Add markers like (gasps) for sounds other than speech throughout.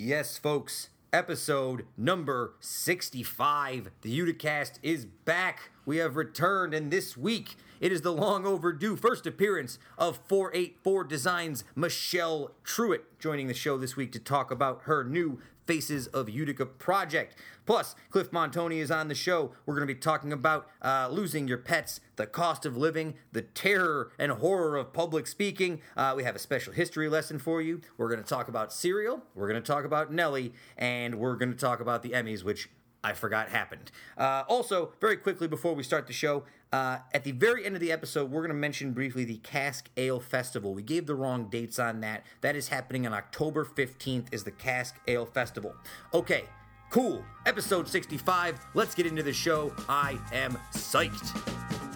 Yes, folks, episode number 65. The Uticast is back. We have returned, and this week it is the long overdue first appearance of 484 Designs Michelle Truett joining the show this week to talk about her new Faces of Utica project. Plus, Cliff Montanye is on the show. We're going to be talking about uh, losing your pets, the cost of living, the terror and horror of public speaking. Uh, we have a special history lesson for you. We're going to talk about cereal. We're going to talk about Nelly, and we're going to talk about the Emmys, which I forgot happened. Uh, also, very quickly before we start the show, uh, at the very end of the episode, we're going to mention briefly the Cask Ale Festival. We gave the wrong dates on that. That is happening on October 15th is the Cask Ale Festival. Okay, cool. Episode 65. Let's get into the show. I am psyched.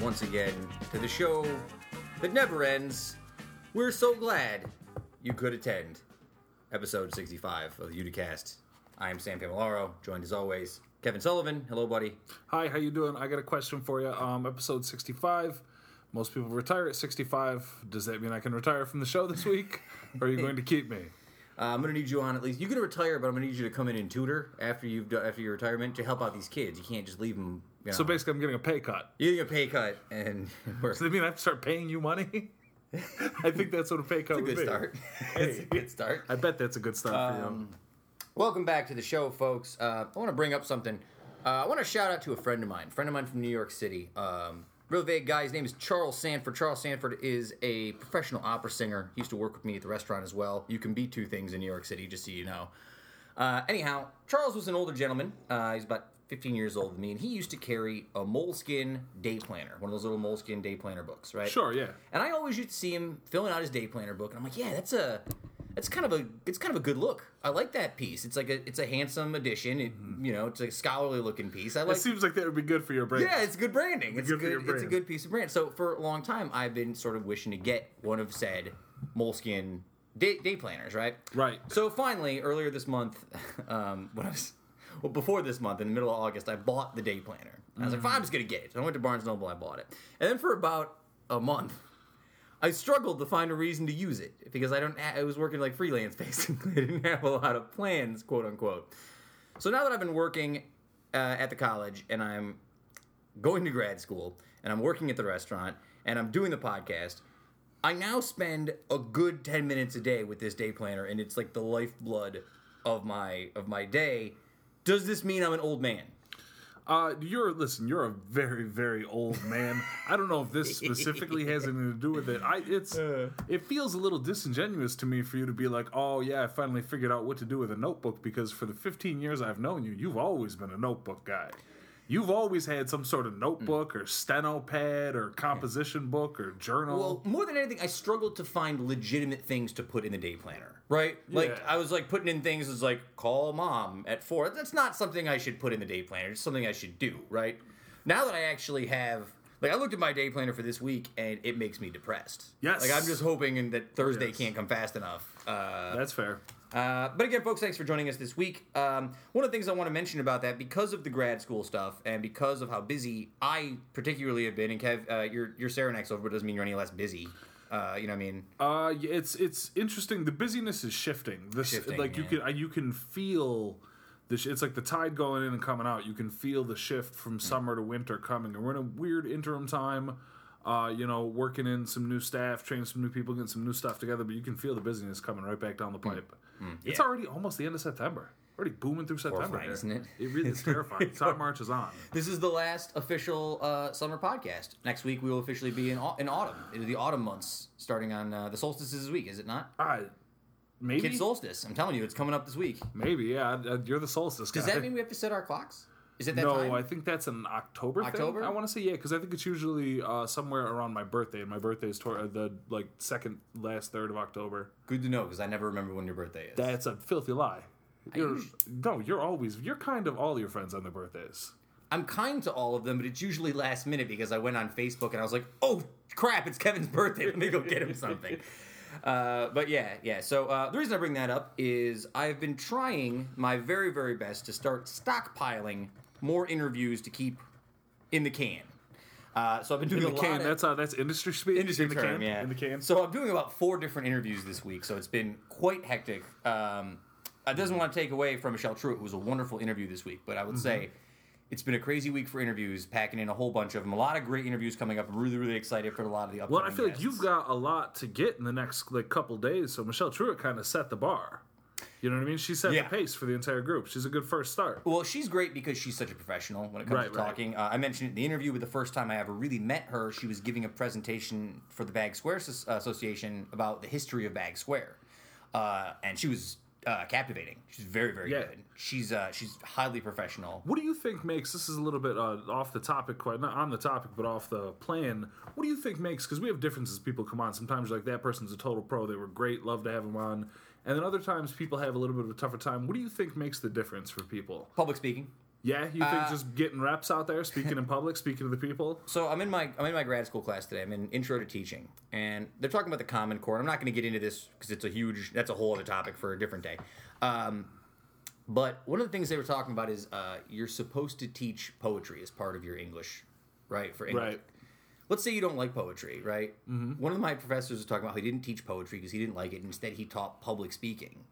Once again to the show that never ends. We're so glad you could attend episode 65 of the Uticast. I am Sam Pamilaro, joined as always, Kevin Sullivan. Hello, buddy. Hi, how you doing? I got a question for you. Um, episode sixty-five. Most people retire at sixty-five. Does that mean I can retire from the show this week, or are you going to keep me? Uh, I'm gonna need you on at least. You can retire, but I'm gonna need you to come in and tutor after you've done, after your retirement to help out these kids. You can't just leave them. You know, So basically, I'm getting a pay cut. you get a pay cut and work. Does that mean I have to start paying you money? (laughs) I think that's what a pay cut It's a good be. start. (laughs) it's a good start. I bet that's a good start for you. Um, welcome back to the show, folks. Uh, I want to bring up something. Uh, I want to shout out to a friend of mine, friend of mine from New York City. Um, real vague guy. His name is Charles Sanford. Charles Sanford is a professional opera singer. He used to work with me at the restaurant as well. You can be two things in New York City, just so you know. Uh, anyhow, Charles was an older gentleman. Uh, he's about 15 years older than me, and he used to carry a moleskin day planner, one of those little moleskin day planner books, right? Sure, yeah. And I always used to see him filling out his day planner book, and I'm like, yeah, that's a that's kind of a it's kind of a good look. I like that piece. It's like a it's a handsome addition. It, you know, it's a scholarly looking piece. I like. It seems like that would be good for your brand. yeah, it's good branding. It's a good for your good. It's a good piece of brand. So for a long time, I've been sort of wishing to get one of said moleskin day, day planners, right? Right. So finally, earlier this month, (laughs) um, when I was well before this month, in the middle of August, I bought the day planner. I was like, fine, I'm just gonna get it. So I went to Barnes Noble, I bought it, and then for about a month, I struggled to find a reason to use it because I don't. I was working like freelance (laughs) basically. I didn't have a lot of plans, quote unquote. So now that I've been working uh, at the college and I'm going to grad school and I'm working at the restaurant and I'm doing the podcast, I now spend a good 10 minutes a day with this day planner and it's like the lifeblood of my of my day. Does this mean I'm an old man? Uh, you're listen. You're a very, very old man. I don't know if this specifically has anything to do with it. I it's it feels a little disingenuous to me for you to be like, oh yeah, I finally figured out what to do with a notebook because for the 15 years I've known you, you've always been a notebook guy. You've always had some sort of notebook or steno pad or composition book or journal. Well, more than anything, I struggled to find legitimate things to put in the day planner. Right? Like Yeah. I was like putting in things as like call mom at four. That's not something I should put in the day planner. It's something I should do. Right? Now that I actually have. Like I looked at my day planner for this week, and it makes me depressed. Yes. Like I'm just hoping that Thursday Yes. can't come fast enough. Uh, That's fair. Uh, but again, folks, thanks for joining us this week. Um, one of the things I want to mention about that, because of the grad school stuff and because of how busy I particularly have been, and Kev, uh, you're you're Saranac's over, but doesn't mean you're any less busy. Uh, you know what I mean? Uh, it's it's interesting. The busyness is shifting. This Shifting, like you yeah. can uh, you can feel the. sh- It's like the tide going in and coming out. You can feel the shift from Mm. summer to winter coming, and we're in a weird interim time. Uh, you know, working in some new staff, training some new people, getting some new stuff together. But you can feel the busyness coming right back down the pipe. It's Mm. yeah. already almost the end of September. Already booming through September, Horrifying, isn't it? It really is (laughs) terrifying. Top March is on. This is the last official uh, summer podcast. Next week we will officially be in, au- in autumn. Is the autumn months, starting on uh, the solstice this week, is it not? Uh, maybe, Kid solstice. I'm telling you, it's coming up this week. maybe, yeah. You're the solstice Does that mean we have to set our clocks? Is it that no, time? I think that's an October, October? thing. I want to say yeah, because I think it's usually uh, somewhere around my birthday, and my birthday is toward the like second last third of October. Good to know because I never remember when your birthday is. That's a filthy lie. You're, no, you're always you're kind of all your friends on their birthdays. I'm kind to all of them, but it's usually last minute because I went on Facebook and I was like, "Oh crap, it's Kevin's birthday. Let me go get him something." (laughs) Uh, but yeah, yeah. So uh, the reason I bring that up is I've been trying my very, very best to start stockpiling more interviews to keep in the can. Uh, so I've been doing In the a can, that's uh, that's industry speak. industry in the term, can, yeah. in the can. So I'm doing about four different interviews this week, so it's been quite hectic. Um, I doesn't want to take away from Michelle Truett, who was a wonderful interview this week, but I would say it's been a crazy week for interviews, packing in a whole bunch of them. A lot of great interviews coming up. I'm really, really excited for a lot of the upcoming well, I feel like you've got a lot to get in the next like couple days. So Michelle Truett kind of set the bar. You know what I mean? She set Yeah. the pace for the entire group. She's a good first start. Well, she's great because she's such a professional when it comes Right, to right. talking. Uh, I mentioned it in the interview, but the first time I ever really met her, she was giving a presentation for the Bagg's Square As- Association about the history of Bagg's Square, uh, and she was uh, captivating. She's very, very Yeah. good. She's uh, she's highly professional. What do you think makes this is a little bit uh, off the topic, quite not on the topic, but off the plan? What do you think makes? Because we have differences. People come on. Sometimes you're like that person's a total pro. They were great. Love to have them on. And then other times people have a little bit of a tougher time. What do you think makes the difference for people? Public speaking. Yeah, you think Uh, just getting reps out there, speaking in public, speaking to the people. (laughs) So I'm in my I'm in my grad school class today. I'm in intro to teaching, and they're talking about the Common Core. I'm not going to get into this because it's a huge that's a whole other topic for a different day. Um, but one of the things they were talking about is uh, you're supposed to teach poetry as part of your English, right? For English. Right. Let's say you don't like poetry, right? Mm-hmm. One of my professors was talking about how he didn't teach poetry because he didn't like it. Instead, he taught public speaking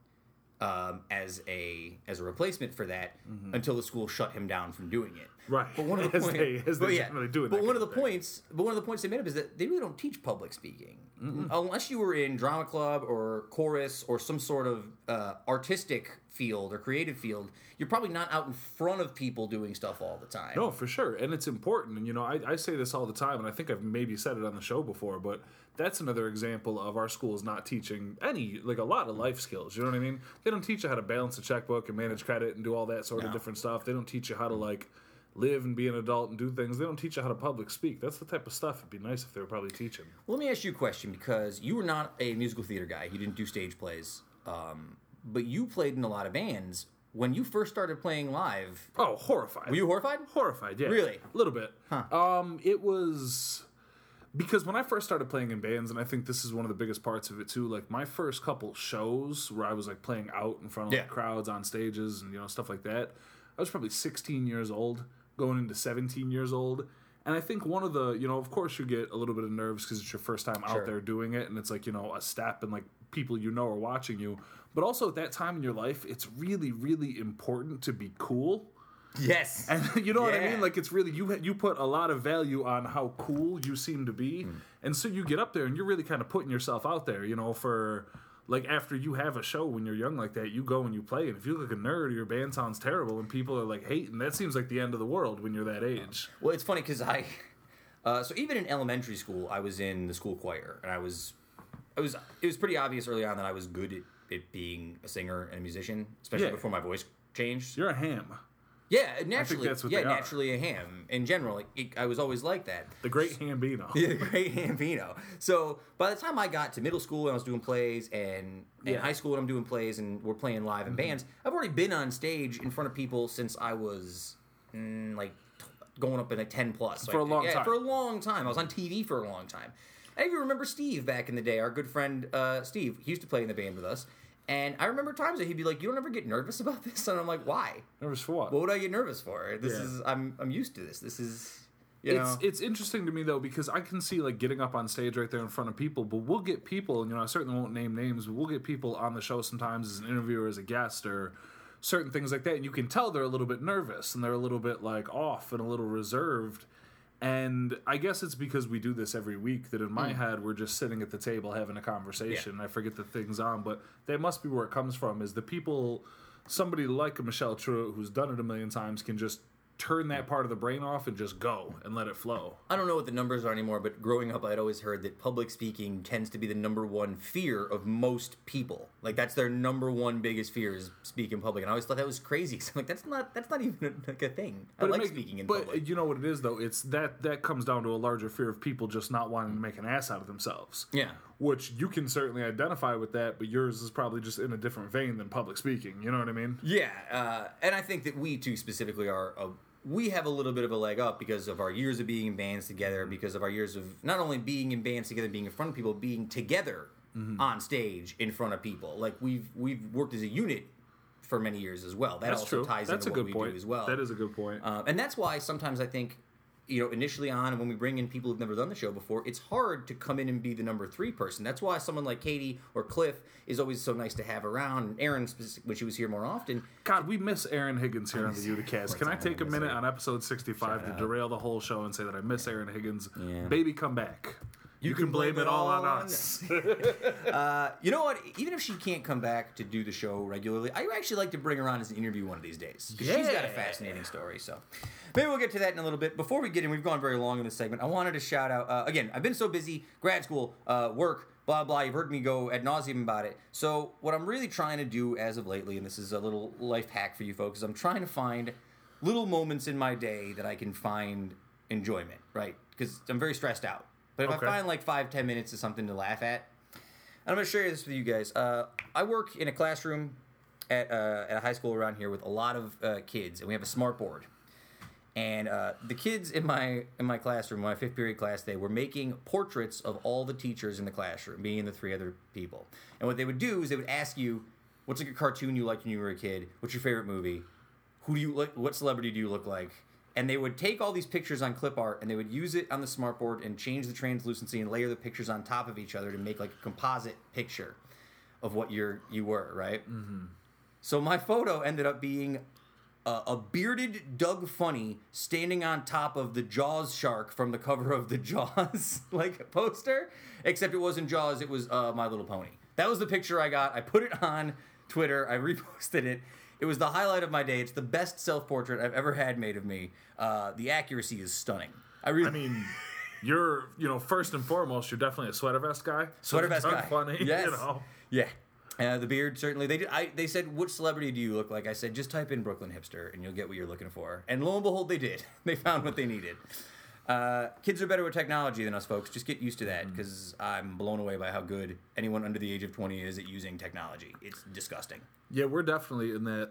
um, as a as a replacement for that until the school shut him down from doing it. Mm-hmm. Right. But one of (laughs) the they- as but yeah, But one of the points, but one of the points they made up is that they really don't teach public speaking unless you were in drama club or chorus or some sort of uh, artistic field or creative field. You're probably not out in front of people doing stuff all the time. No, for sure, and it's important. And you know, I, I say this all the time, and I think I've maybe said it on the show before, but that's another example of our schools not teaching any like a lot of life skills. You know what I mean? They don't teach you how to balance a checkbook and manage credit and do all that sort of different stuff. They don't teach you how to like live and be an adult and do things. They don't teach you how to public speak. That's the type of stuff it'd be nice if they were probably teaching. Well, let me ask you a question because you were not a musical theater guy. You didn't do stage plays, um, but you played in a lot of bands. When you first started playing live, Oh, horrified. were you horrified? Horrified, yeah. Really? A little bit. Um, it was because when I first started playing in bands, and I think this is one of the biggest parts of it too. Like my first couple shows where I was like playing out in front of like, Yeah. crowds on stages and you know stuff like that. I was probably 16 years old, going into 17 years old. And I think one of the, you know, of course you get a little bit of nerves because it's your first time Sure. out there doing it, and it's like you know a step and like people you know are watching you. But also at that time in your life, it's really, really important to be cool. Yes. (laughs) And you know what I mean? Like it's really you you put a lot of value on how cool you seem to be, Hmm. and so you get up there and you're really kind of putting yourself out there. You know, for like after you have a show when you're young like that, you go and you play, and if you look like a nerd your band sounds terrible and people are like hating, that seems like the end of the world when you're that age. Well, it's funny because I, uh, so even in elementary school, I was in the school choir, and I was, I was, it was pretty obvious early on that I was good at, at being a singer and a musician, especially Yeah. before my voice changed. You're a ham, Yeah, naturally, yeah, they are. naturally a ham. In general, it, I was always like that. the great Hambino. (laughs) Yeah, the great Hambino. So by the time I got to middle school and I was doing plays, and in Yeah. Mm-hmm. high school and I'm doing plays, and we're playing live in bands, I've already been on stage in front of people since I was mm, like t- going up in a ten plus For a long yeah, time. For a long time, I was on TV for a long time. I even remember Steve back in the day, our good friend uh, Steve. He used to play in the band with us, and I remember times that he'd be like, "You don't ever get nervous about this," and I'm like, "Why? Nervous for what? What would I get nervous for? This Yeah. is I'm I'm used to this. This is." You it's know, it's interesting to me though because I can see like getting up on stage right there in front of people, but we'll get people, and you know I certainly won't name names, but we'll get people on the show sometimes as an interviewer, as a guest, or certain things like that, and you can tell they're a little bit nervous and they're a little bit like off and a little reserved. And I guess it's because we do this every week that in my hmm. head we're just sitting at the table having a conversation. and I forget the things on, but that must be where it comes from. Is the people, somebody like Michelle Truett who's done it a million times can just turn that part of the brain off and just go and let it flow. I don't know what the numbers are anymore, but growing up, I'd always heard that public speaking tends to be the number one fear of most people. Like that's their number one biggest fear is speak in public, and I always thought that was crazy. (laughs) Cause I'm like, that's not that's not even (laughs) like a thing. I like make- speaking in but public. you know what it is though? It's that that comes down to a larger fear of people just not wanting to make an ass out of themselves. Yeah. Which you can certainly identify with that, but yours is probably just in a different vein than public speaking. You know what I mean? Yeah, uh, and I think that we two specifically are. A, we have a little bit of a leg up because of our years of being in bands together, because of our years of not only being in bands together, being in front of people, being together Mm-hmm. on stage in front of people. Like we've we've worked as a unit for many years as well. That That's also true. ties That's into a what good we point do as well. That is a good point. Uh, and that's why sometimes I think, you know, initially on when we bring in people who've never done the show before, it's hard to come in and be the number three person. That's why someone like Katie or Cliff is always so nice to have around. And Aaron, when she was here more often, God, we miss Aaron Higgins here on the miss- Uticast. Can I take a I miss minute Aaron. on episode 65 to derail the whole show and say that I miss Aaron Higgins? Yeah. Baby, come back. You, can blame, it all on us. (laughs) uh, you know what? Even if she can't come back to do the show regularly, I actually like to bring her on as an interview one of these days. 'Cause she's got a fascinating story. So maybe we'll get to that in a little bit. Before we get in, we've gone very long in this segment. I wanted to shout out uh, again. I've been so busy, grad school, uh, work, blah blah. You've heard me go ad nauseum about it. So what I'm really trying to do as of lately, and this is a little life hack for you folks, is I'm trying to find little moments in my day that I can find enjoyment. Right? Because I'm very stressed out. But if Okay. I find like five ten minutes of something to laugh at, and I'm going to share this with you guys. Uh, I work in a classroom at, uh, at a high school around here with a lot of uh, kids, and we have a smart board. And uh, the kids in my in my classroom, my fifth period class, they were making portraits of all the teachers in the classroom, me and the three other people. And what they would do is they would ask you, "What's like a cartoon you liked when you were a kid? What's your favorite movie? Who do you like? What celebrity do you look like?" And they would take all these pictures on clip art and they would use it on the smartboard and change the translucency and layer the pictures on top of each other to make like a composite picture of what you're you were, right? Mm-hmm. So my photo ended up being a, a bearded Doug Funnie standing on top of the Jaws shark from the cover of the (laughs) Jaws like poster, except it wasn't Jaws, it was uh, My Little Pony. That was the picture I got. I put it on Twitter. I (laughs) reposted it. It was the highlight of my day. It's the best self portrait I've ever had made of me. Uh, the accuracy is stunning. I really I mean, you're, you know, first and foremost, you're definitely a sweater vest guy. So Sweater vest guy. Funny, Yes. you know. Yeah. Uh, the beard certainly. They did. I, they said, "Which celebrity do you look like?" I said, "Just type in Brooklyn hipster, and you'll get what you're looking for." And lo and behold, they did. (laughs) They found what they needed. Uh, kids are better with technology than us folks. Just get used to Mm. that because I'm blown away by how good anyone under the age of 20 is at using technology. It's disgusting. Yeah, we're definitely in that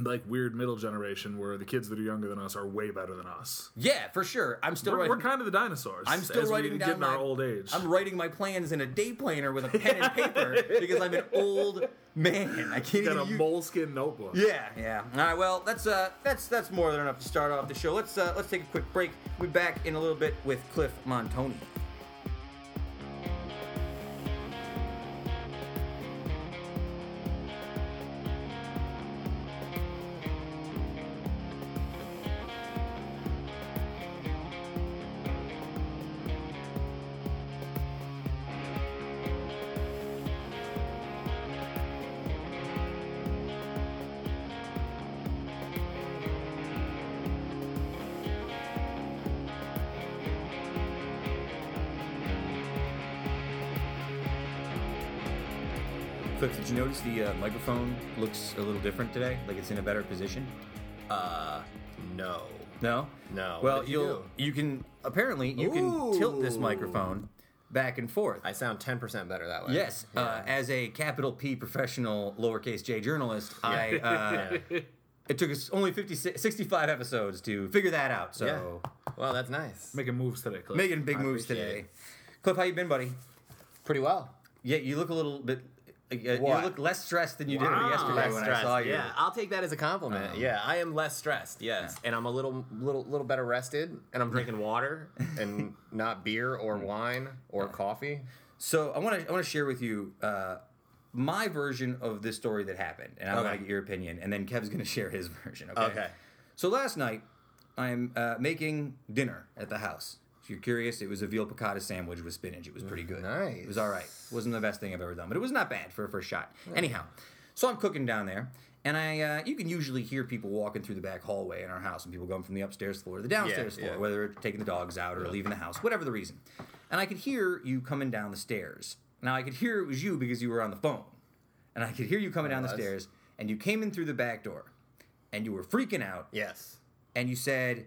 like weird middle generation where the kids that are younger than us are way better than us. Yeah, for sure. I'm still We're, writing. we're kind of the dinosaurs. I'm still writing down my our old age. I'm writing my plans in a day planner with a pen and paper (laughs) because I'm an old man. I can't got even a use- moleskin notebook. Yeah, yeah. All right, well, that's uh, that's that's more than enough to start off the show. Let's uh, let's take a quick break. We'll be back in a little bit with Cliff Montanye. Cliff, did you notice the uh, microphone looks a little different today? Like it's in a better position? Uh, no. No. No. Well, What did you you'll you can apparently you can tilt this microphone back and forth. I sound 10% better that way. Yes, uh, as a capital P professional, lowercase j journalist, I uh, it took us only 50, 65 episodes to figure that out. So Yeah. Well, that's nice. Making moves today, Cliff. making big I moves today. it. Cliff, how you been, buddy? Pretty well. Yeah, you look a little bit. Uh, you What? look less stressed than you did yesterday Less when stressed. I saw you. Yeah, I'll take that as a compliment. Um, yeah, I am less stressed. Yes, and I'm a little, little, little better rested, and I'm drinking water and (laughs) not beer or wine or coffee. So I want to I want to share with you uh, my version of this story that happened, and I want Okay. to get your opinion, and then Kev's going (laughs) to share his version. Okay. Okay. So last night, I'm uh, making dinner at the house. If you're curious, it was a veal piccata sandwich with spinach. It was pretty good. Nice. It was all right. wasn't the best thing I've ever done, but it was not bad for a first shot. Anyhow, so I'm cooking down there, And I, uh, you can usually hear people walking through the back hallway in our house, and people going from the upstairs floor to the downstairs Yeah, floor, yeah. whether they're taking the dogs out or leaving the house, whatever the reason. And I could hear you coming down the stairs. Now I could hear it was you because you were on the phone, and I could hear you coming down the stairs, and you came in through the back door, and you were freaking out, Yes. and you said,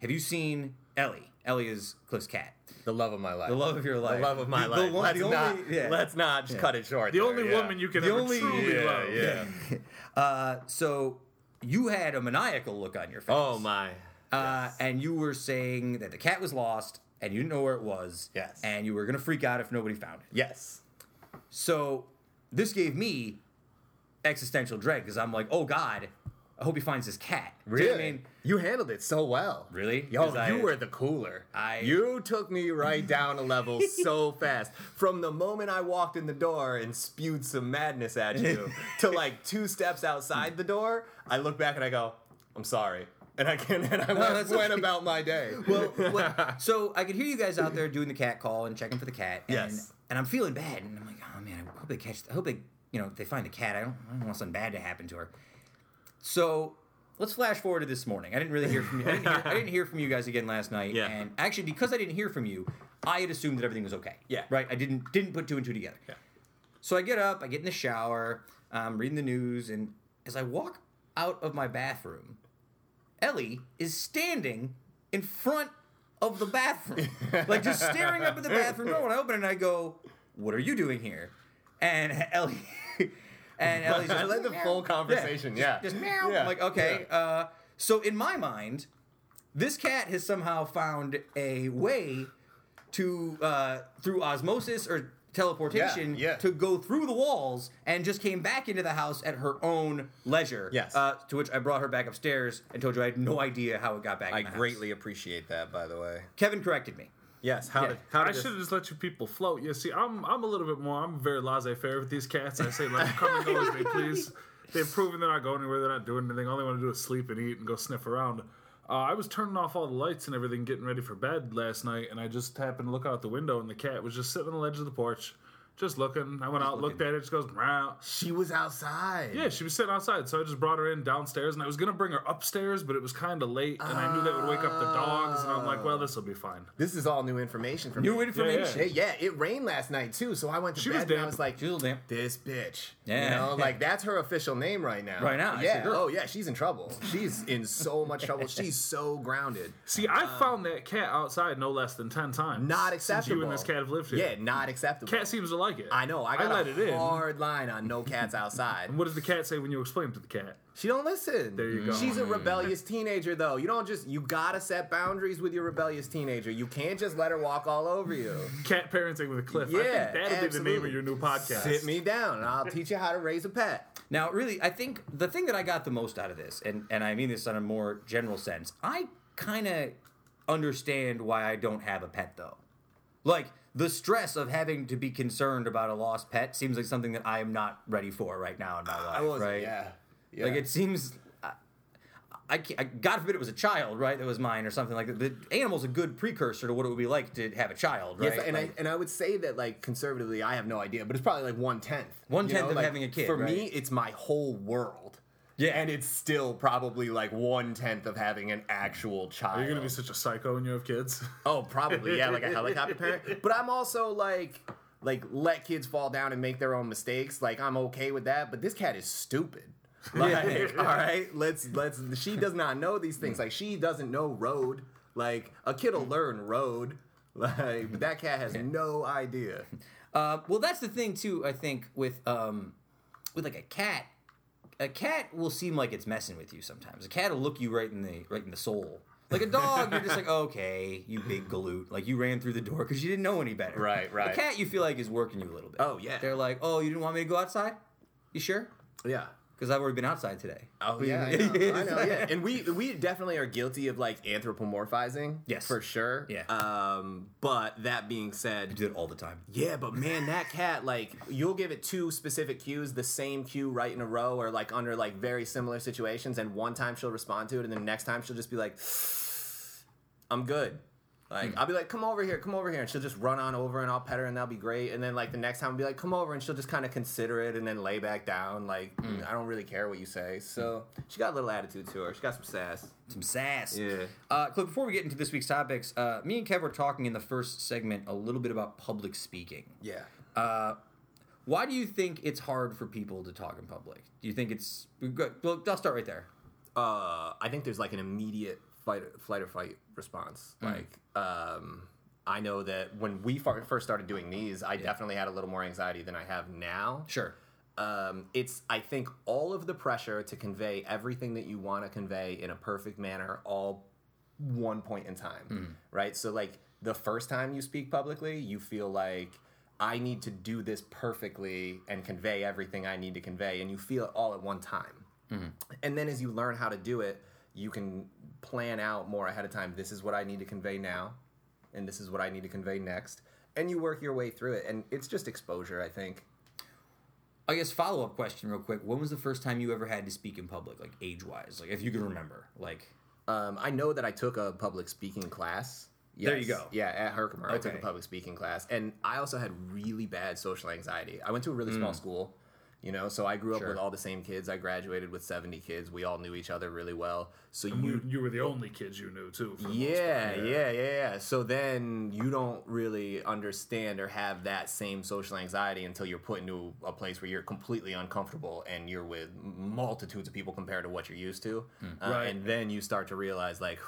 "Have you seen Ellie? Ellie is Cliff's cat." The love of my life. The love of your life. The love of my The- the life. one- let's, the not, only- yeah. let's not just cut it short. The there, only yeah. woman you can The ever only- truly Yeah, love. yeah. (laughs) Uh, so you had a maniacal look on your face. Oh my. Uh, and you were saying that the cat was lost and you didn't know where it was. Yes. And you were gonna freak out if nobody found it. Yes. So this gave me existential dread because I'm like, oh God, I hope he finds his cat. Do you know Really? I mean? You handled it so well. Really? Yo, I- you were the cooler. I- You took me right down a level (laughs) so fast. From the moment I walked in the door and spewed some madness at you (laughs) to like two steps outside the door, I look back and I go, I'm sorry. And I can and I went, that's went about my day. Well, what- (laughs) so I could hear you guys out there doing the cat call and checking for the cat. And, Yes. And I'm feeling bad, and I'm like, oh man, I hope they catch. I hope they, you know, they find the cat. I don't, I don't want something bad to happen to her. So let's flash forward to this morning. I didn't really hear from you. I didn't hear, I didn't hear from you guys again last night. Yeah. And actually, because I didn't hear from you, I had assumed that everything was okay. Yeah. Right. I didn't didn't put two and two together. Yeah. So I get up, I get in the shower, I'm reading the news, and as I walk out of my bathroom, Ellie is standing in front of the bathroom, (laughs) like just staring up at the bathroom door. When I open it, and I go, "What are you doing here?" And (laughs) Ellie, and (laughs) Ellie's just I like the full conversation. Yeah. just meow. Yeah. I'm like, okay. Yeah. Uh, so in my mind, this cat has somehow found a way to uh, through osmosis or teleportation Yeah, yeah. to go through the walls and just came back into the house at her own leisure. Yes. Uh, to which I brought her back upstairs and told you I had no idea how it got back. I in the house. greatly appreciate that, by the way. Kevin corrected me. Yes. How Yeah. did how I did this- should have just let you people float. You see, I'm I'm a little bit more. I'm very laissez-faire with these cats. I say let them come and go as they please. (laughs) They've proven they're not going anywhere. They're not doing anything. All they want to do is sleep and eat and go sniff around. Uh, I was turning off all the lights and everything, getting ready for bed last night, and I just happened to look out the window, and the cat was just sitting on the ledge of the porch, just looking. I went out, looked at it, just goes meow. She was outside. Yeah, she was sitting outside, so I just brought her in downstairs, and I was gonna bring her upstairs, but it was kind of late, and I knew that would wake up the dogs, and I'm like, well, this will be fine. This is all new information for New me. information. Hey, yeah, it rained last night too, so I went to She bed was and I was like, She was damp. this bitch. Yeah. You know, like (laughs) that's her official name right now. Right now, Yeah. Oh yeah, she's in trouble. She's in so much trouble. (laughs) She's so grounded. See, I um, found that cat outside no less than ten times. Not Since acceptable. you and this cat have lived here. Yeah, not acceptable. Cat seems to like it. I know. I got let a it in. hard line on no cats outside. What does the cat say when you explain to the cat? She don't listen. There you go. She's a rebellious teenager, though. You don't just you gotta set boundaries with your rebellious teenager. You can't just let her walk all over you. Cat parenting with a cliff. I Yeah, think that'll be the name of your new podcast. Sit me down, and I'll teach you how to raise a pet. Now, really, I think the thing that I got the most out of this, and, and I mean this on a more general sense, I kind of understand why I don't have a pet, though. Like, the stress of having to be concerned about a lost pet seems like something that I am not ready for right now in my life, I wasn't. right? Yeah. yeah. Like, it seems. I, I, can't, I, God forbid it was a child, right? That was mine or something like that. The animal's a good precursor to what it would be like to have a child, right? Yes, and Like- I and I would say that like conservatively, I have no idea, but it's probably like one tenth. One-tenth of having a kid, For me, it's my whole world. Yeah. and it's still probably like one tenth of having an actual child. You're you gonna be such a psycho when you have kids? (laughs) Oh, probably yeah, like a (laughs) helicopter parent. But I'm also like, like let kids fall down and make their own mistakes. Like I'm okay with that. But this cat is stupid. (laughs) Like, all right, let's let's. She does not know these things. Like she doesn't know road. Like a kid will learn road. Like but that cat has no idea. Uh, well, that's the thing too. I think with um, with like a cat, a cat will seem like it's messing with you sometimes. A cat will look you right in the right in the soul. Like a dog, you're just like, (laughs) okay, you big galoot. Like you ran through the door because you didn't know any better. Right, right. A cat, you feel like is working you a little bit. Oh, yeah. They're like, oh, you didn't want me to go outside? You sure? Yeah. Because I've already been outside today. Oh yeah, I know, I know, (laughs) yeah. And we we definitely are guilty of like anthropomorphizing. Yes. for sure. Yeah. Um, but that being I said, do it all the time. yeah, but man, that cat like you'll give it two specific cues, the same cue right in a row, or like under like very similar situations, and one time she'll respond to it, and then the next time she'll just be like, "I'm good." Like I'll be like, "Come over here, come over here," and she'll just run on over, and I'll pet her, and that'll be great. And then like the next time, I'll be like, "Come over," and she'll just kind of consider it, and then lay back down. Like I don't really care what you say. So she got a little attitude to her. She got some sass. Some sass. Yeah. Uh, Cliff, before we get into this week's topics, uh, me and Kev were talking in the first segment a little bit about public speaking. Yeah. Uh, why do you think it's hard for people to talk in public? Do you think it's good? Well, I'll start right there. uh, I think there's like an immediate fight, flight or fight response. Like, um, I know that when we fir- first started doing these, I definitely had a little more anxiety than I have now. Sure. Um, it's I think all of the pressure to convey everything that you want to convey in a perfect manner, all one point in time, right? So like the first time you speak publicly, you feel like I need to do this perfectly and convey everything I need to convey, and you feel it all at one time. And then as you learn how to do it, you can plan out more ahead of time. This is what I need to convey now, and this is what I need to convey next. And you work your way through it. And it's just exposure, I think. I guess follow up question, real quick. When was the first time you ever had to speak in public, like age wise, like if you can remember, like Um, I know that I took a public speaking class. There you go. Yeah, at Herkimer, I took a public speaking class, and I also had really bad social anxiety. I went to a really small school, you know, so I grew up Mm. Sure. with all the same kids. I graduated with seventy kids. We all knew each other really well. So You, you you were the only kids you knew too. for the Yeah, yeah, yeah, yeah. So then you don't really understand or have that same social anxiety until you're put into a place where you're completely uncomfortable and you're with multitudes of people compared to what you're used to. Uh, Right. And then you start to realize, like,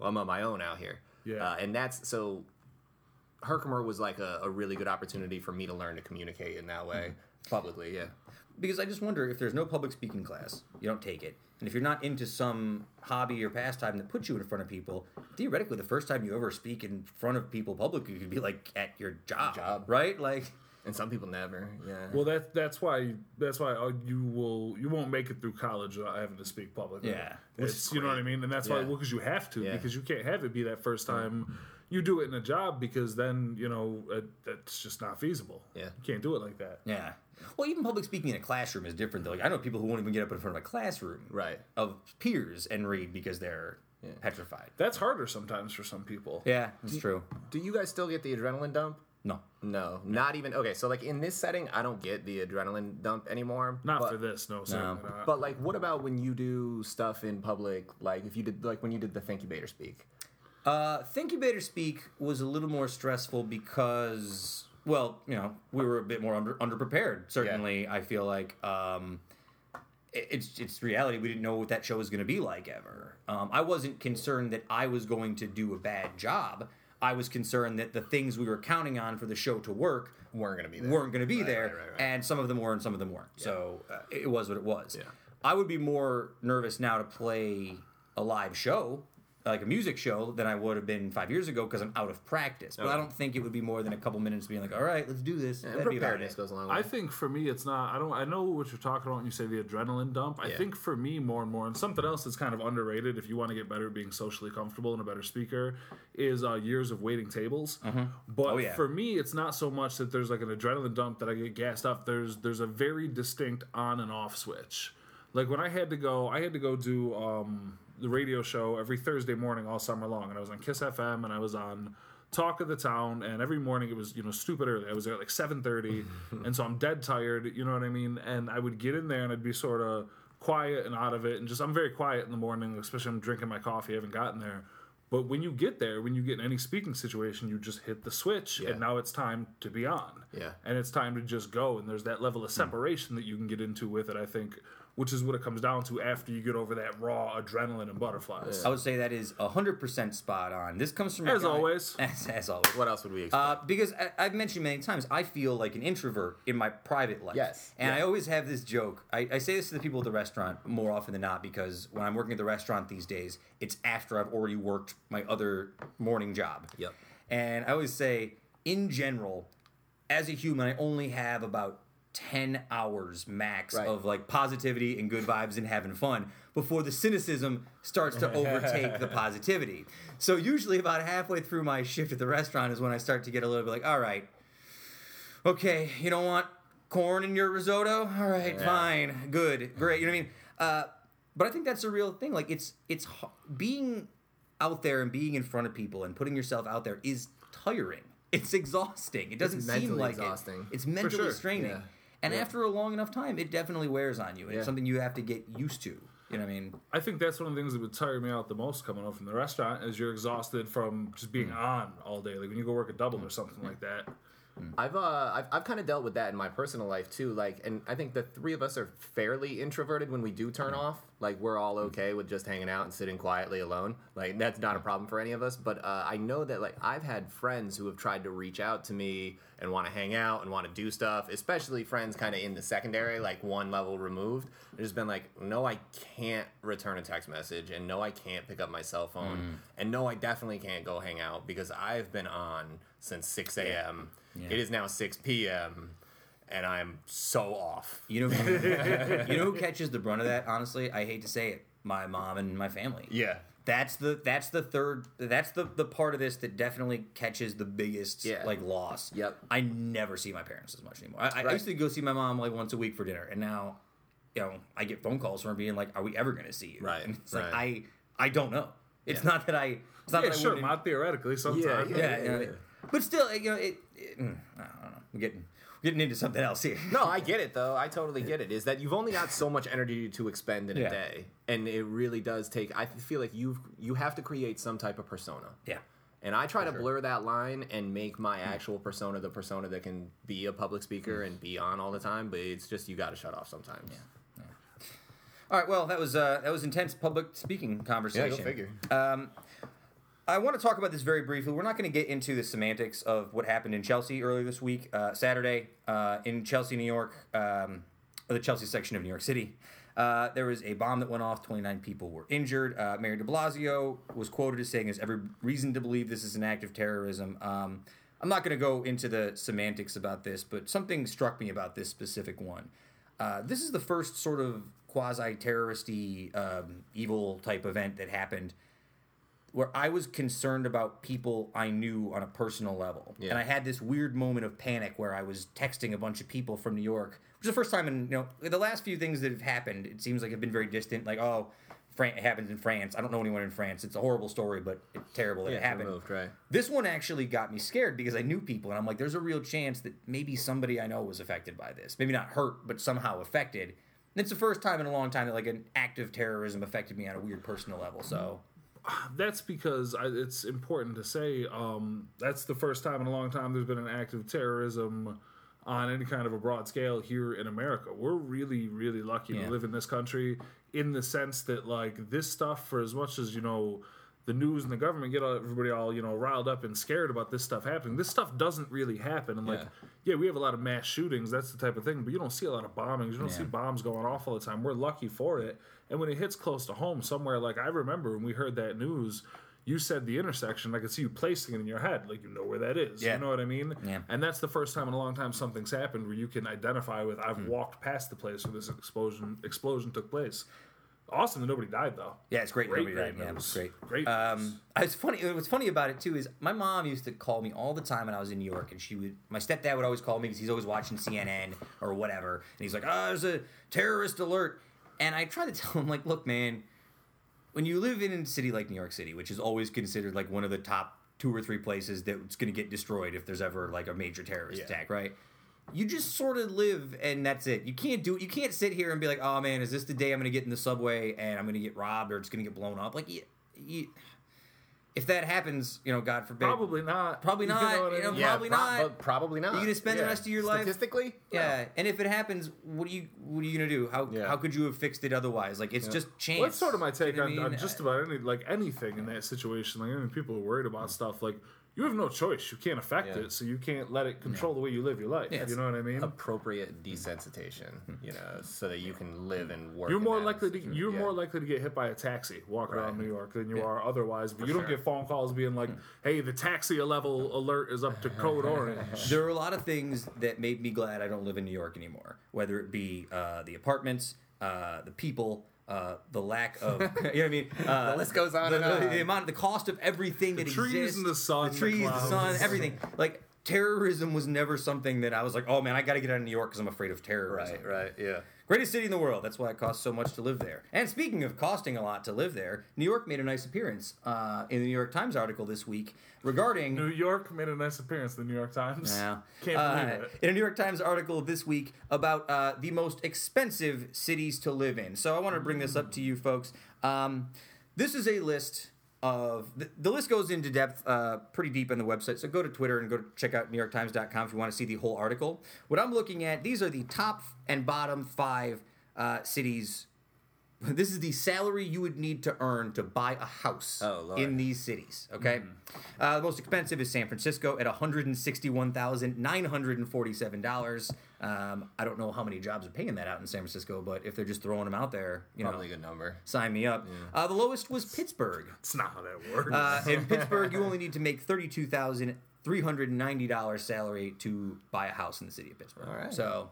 I'm on my own out here. Yeah. Uh, and that's so. Herkimer was like a, a really good opportunity for me to learn to communicate in that way publicly. Yeah. Because I just wonder if there's no public speaking class, you don't take it, and if you're not into some hobby or pastime that puts you in front of people, theoretically, the first time you ever speak in front of people publicly could be like at your job, Job. right? Like, And some people never. Yeah. Well, that that's why that's why uh, you will you won't make it through college without having to speak publicly. Yeah. Which it's, is you know what I mean, and that's why Yeah. well because you have to Yeah. because you can't have it be that first time you do it in a job because then you know uh, that's just not feasible. Yeah. you can't do it like that. yeah. Well, even public speaking in a classroom is different. Though. Like, I know people who won't even get up in front of a classroom Right. of peers and read because they're petrified. That's harder sometimes for some people. Yeah, that's true. Do you guys still get the adrenaline dump? No. No, not even. Okay, so like in this setting, I don't get the adrenaline dump anymore. Not but, for this, no, certainly not. But like, what about when you do stuff in public? Like if you did, like when you did the Thank You Bader speak. Uh, Think You Better Speak was a little more stressful because, well, you know, we were a bit more under underprepared. Certainly, I feel like um, it- it's it's reality. We didn't know what that show was going to be like ever. Um, I wasn't concerned that I was going to do a bad job. I was concerned that the things we were counting on for the show to work Weren't gonna be there. weren't going to be Right, there, right, right, and some of them were, and some of them weren't. So uh, it was what it was. Yeah. I would be more nervous now to play a live show, like a music show, than I would have been five years ago because I'm out of practice. But I don't think it would be more than a couple minutes being like, "All right, let's do this." And That'd be preparedness it. goes along. With I think for me, it's not. I don't. I know what you're talking about when you say the adrenaline dump. I Yeah. think for me, more and more, and something else that's kind of underrated, if you want to get better at being socially comfortable and a better speaker, is uh, years of waiting tables. But Oh, yeah. for me, it's not so much that there's like an adrenaline dump that I get gassed up. There's there's a very distinct on and off switch. Like when I had to go, I had to go do um, the radio show every Thursday morning all summer long, and I was on Kiss FM and I was on Talk of the Town, and every morning it was you know stupid early. I was there at like seven thirty, (laughs) and so I'm dead tired. You know what I mean? And I would get in there and I'd be sort of quiet and out of it, and just I'm very quiet in the morning, especially I'm drinking my coffee. I haven't gotten there. But when you get there, when you get in any speaking situation, you just hit the switch, Yeah. and now it's time to be on. Yeah. And it's time to just go. And there's that level of hmm. separation that you can get into with it, I think, which is what it comes down to after you get over that raw adrenaline and butterflies. I would say that is hundred percent spot on. This comes from As guy- always. (laughs) As, as always. what else would we expect? Uh, because I, I've mentioned many times, I feel like an introvert in my private life. Yes, And yeah. I always have this joke. I, I say this to the people at the restaurant more often than not because when I'm working at the restaurant these days, it's after I've already worked my other morning job. Yep. And I always say, in general, as a human, I only have about 10 hours max Right. of like positivity and good vibes and having fun before the cynicism starts to (laughs) overtake the positivity. So usually about halfway through my shift at the restaurant is when I start to get a little bit like, all right, okay, you don't want corn in your risotto? All right, fine, good, great. You know what I mean? Uh, but I think that's a real thing. Like it's it's being out there and being in front of people and putting yourself out there is tiring. It's exhausting. It doesn't seem like exhausting. it. It's mentally sure. straining. Yeah. And Yeah. after a long enough time, it definitely wears on you. And Yeah. It's something you have to get used to. You know what I mean? I think that's one of the things that would tire me out the most coming home from the restaurant is you're exhausted from just being Hmm. on all day. Like when you go work a double or something like that. I've uh I've, I've kind of dealt with that in my personal life too. Like, and I think the three of us are fairly introverted when we do turn off. Like, we're all okay with just hanging out and sitting quietly alone. Like, that's not a problem for any of us. But uh, I know that like I've had friends who have tried to reach out to me and want to hang out and want to do stuff. Especially friends kind of in the secondary, like one level removed. They've just been like, no, I can't return a text message, and no, I can't pick up my cell phone, and no, I definitely can't go hang out because I've been on since six a.m. It is now 6 p.m. and I'm so off. You know, (laughs) you know who catches the brunt of that? Honestly, I hate to say it, my mom and my family. Yeah. That's the that's the third that's the the part of this that definitely catches the biggest Yeah. like loss. Yep. I never see my parents as much anymore. I, I Right. used to go see my mom like once a week for dinner, and now, you know, I get phone calls from her being like, "Are we ever going to see you?" Right, And it's like right. I I don't know. It's Yeah. not that I. It's not Yeah, that I sure, wouldn't- not theoretically sometimes. yeah. Yeah, you know, but still, you know, it. Mm, I don't know. I'm getting getting into something else here. No, I (laughs) get it though. I totally get it. Is that you've only got so much energy to expend in Yeah. a day, and it really does take. I feel like you you have to create some type of persona. Yeah. And I try to blur that line and make my actual persona the persona that can be a public speaker Mm. and be on all the time. But it's just you got to shut off sometimes. Yeah. All right. Well, that was uh, that was intense public speaking conversation. Yeah, go figure. Um, I want to talk about this very briefly. We're not going to get into the semantics of what happened in Chelsea earlier this week, uh, Saturday, uh, in Chelsea, New York, um, the Chelsea section of New York City. Uh, there was a bomb that went off. 29 people were injured. Uh, Mayor de Blasio was quoted as saying, There's every reason to believe this is an act of terrorism. Um, I'm not going to go into the semantics about this, but something struck me about this specific one. Uh, this is the first sort of quasi terroristy, um, evil type event that happened where I was concerned about people I knew on a personal level. Yeah. And I had this weird moment of panic where I was texting a bunch of people from New York, which is the first time in, you know, the last few things that have happened, it seems like have been very distant. Like, oh, Fran- it happens in France. I don't know anyone in France. It's a horrible story, but it's terrible that Yeah, it happened. removed, right. This one actually got me scared because I knew people, and I'm like, there's a real chance that maybe somebody I know was affected by this. Maybe not hurt, but somehow affected. And it's the first time in a long time that like an act of terrorism affected me on a weird personal level. So (sighs) That's because I, it's important to say um, that's the first time in a long time there's been an act of terrorism on any kind of a broad scale here in America. We're really, really lucky Yeah. to live in this country in the sense that, like, this stuff, for as much as, you know, the news and the government get all, everybody all, you know, riled up and scared about this stuff happening, this stuff doesn't really happen. And, like, Yeah. yeah, we have a lot of mass shootings, that's the type of thing, but you don't see a lot of bombings. You don't Yeah. see bombs going off all the time. We're lucky for it. And when it hits close to home, somewhere like I remember when we heard that news, you said the intersection. I could see you placing it in your head, like you know where that is. Yeah. You know what I mean? Yeah. And that's the first time in a long time something's happened where you can identify with. I've Hmm. walked past the place where this explosion explosion took place. Awesome that nobody died though. Yeah, it's great. Great, Nobody great died. Yeah, news. great. Great Um, it's funny. What's funny about it too is my mom used to call me all the time when I was in New York, and she would. My stepdad would always call me because he's always watching CNN or whatever, and he's like, "Oh, there's a terrorist alert," and I try to (laughs) tell him like, "Look, man, when you live in a city like New York City, which is always considered like one of the top two or three places that's going to get destroyed if there's ever like a major terrorist Yeah. attack, right?" You just sort of live and that's it. You can't do it. You can't sit here and be like, "Oh man, is this the day I'm going to get in the subway and I'm going to get robbed or it's going to get blown up?" Like, you, you, if that happens, you know, God forbid, Probably not. Probably You not, know what I you know, mean? Yeah, Probably pro- not. but probably not. You're gonna spend the rest of your life- statistically. Yeah, and if it happens, what do you what are you gonna do? How Yeah. how could you have fixed it otherwise? Like it's just chance. Well, that's sort of my take You know on, what I on just about any like anything in that situation. Like, I mean, people are worried about mm. stuff. Like, you have no choice. You can't affect Yeah. it, so you can't let it control the way you live your life. Yeah, you know what I mean? Appropriate desensitization, you know, so that you can live and work. You're more likely to you're Yeah. more likely to get hit by a taxi walking around New York than you are otherwise. But you don't sure. get phone calls being like, "Hey, the taxi level alert is up to code orange." (laughs) There are a lot of things that made me glad I don't live in New York anymore. Whether it be uh, the apartments, uh, the people, uh, the lack of (laughs) you know what I mean. Uh, The list goes on the, and the- on. the amount, the cost of everything that trees exists, and the sun, the the trees, the, clouds. sun, everything. Like terrorism was never something that I was like, oh man, I got to get out of New York because I'm afraid of terrorism. Right, right, yeah. Greatest city in the world. That's why it costs so much to live there. And speaking of costing a lot to live there, New York made a nice appearance uh, in the New York Times article this week regarding. New York made a nice appearance in the New York Times. Yeah. (laughs) Can't Uh, believe it. In a New York Times article this week about uh, the most expensive cities to live in. So I want to bring this up to you folks. Um, this is a list of the, the list goes into depth uh, pretty deep on the website. So go to Twitter and go to check out NewYorkTimes.com if you want to see the whole article. What I'm looking at, these are the top and bottom five uh, cities. (laughs) This is the salary you would need to earn to buy a house Oh, in these cities. Okay, uh, the most expensive is San Francisco at one hundred and sixty-one thousand nine hundred and forty-seven dollars. Um, I don't know how many jobs are paying that out in San Francisco, but if they're just throwing them out there, you Probably a know, good number. sign me up. Uh, the lowest was Pittsburgh. It's not how that works. Uh, in (laughs) Pittsburgh, you only need to make thirty-two thousand three hundred ninety dollars salary to buy a house in the city of Pittsburgh. All right. So.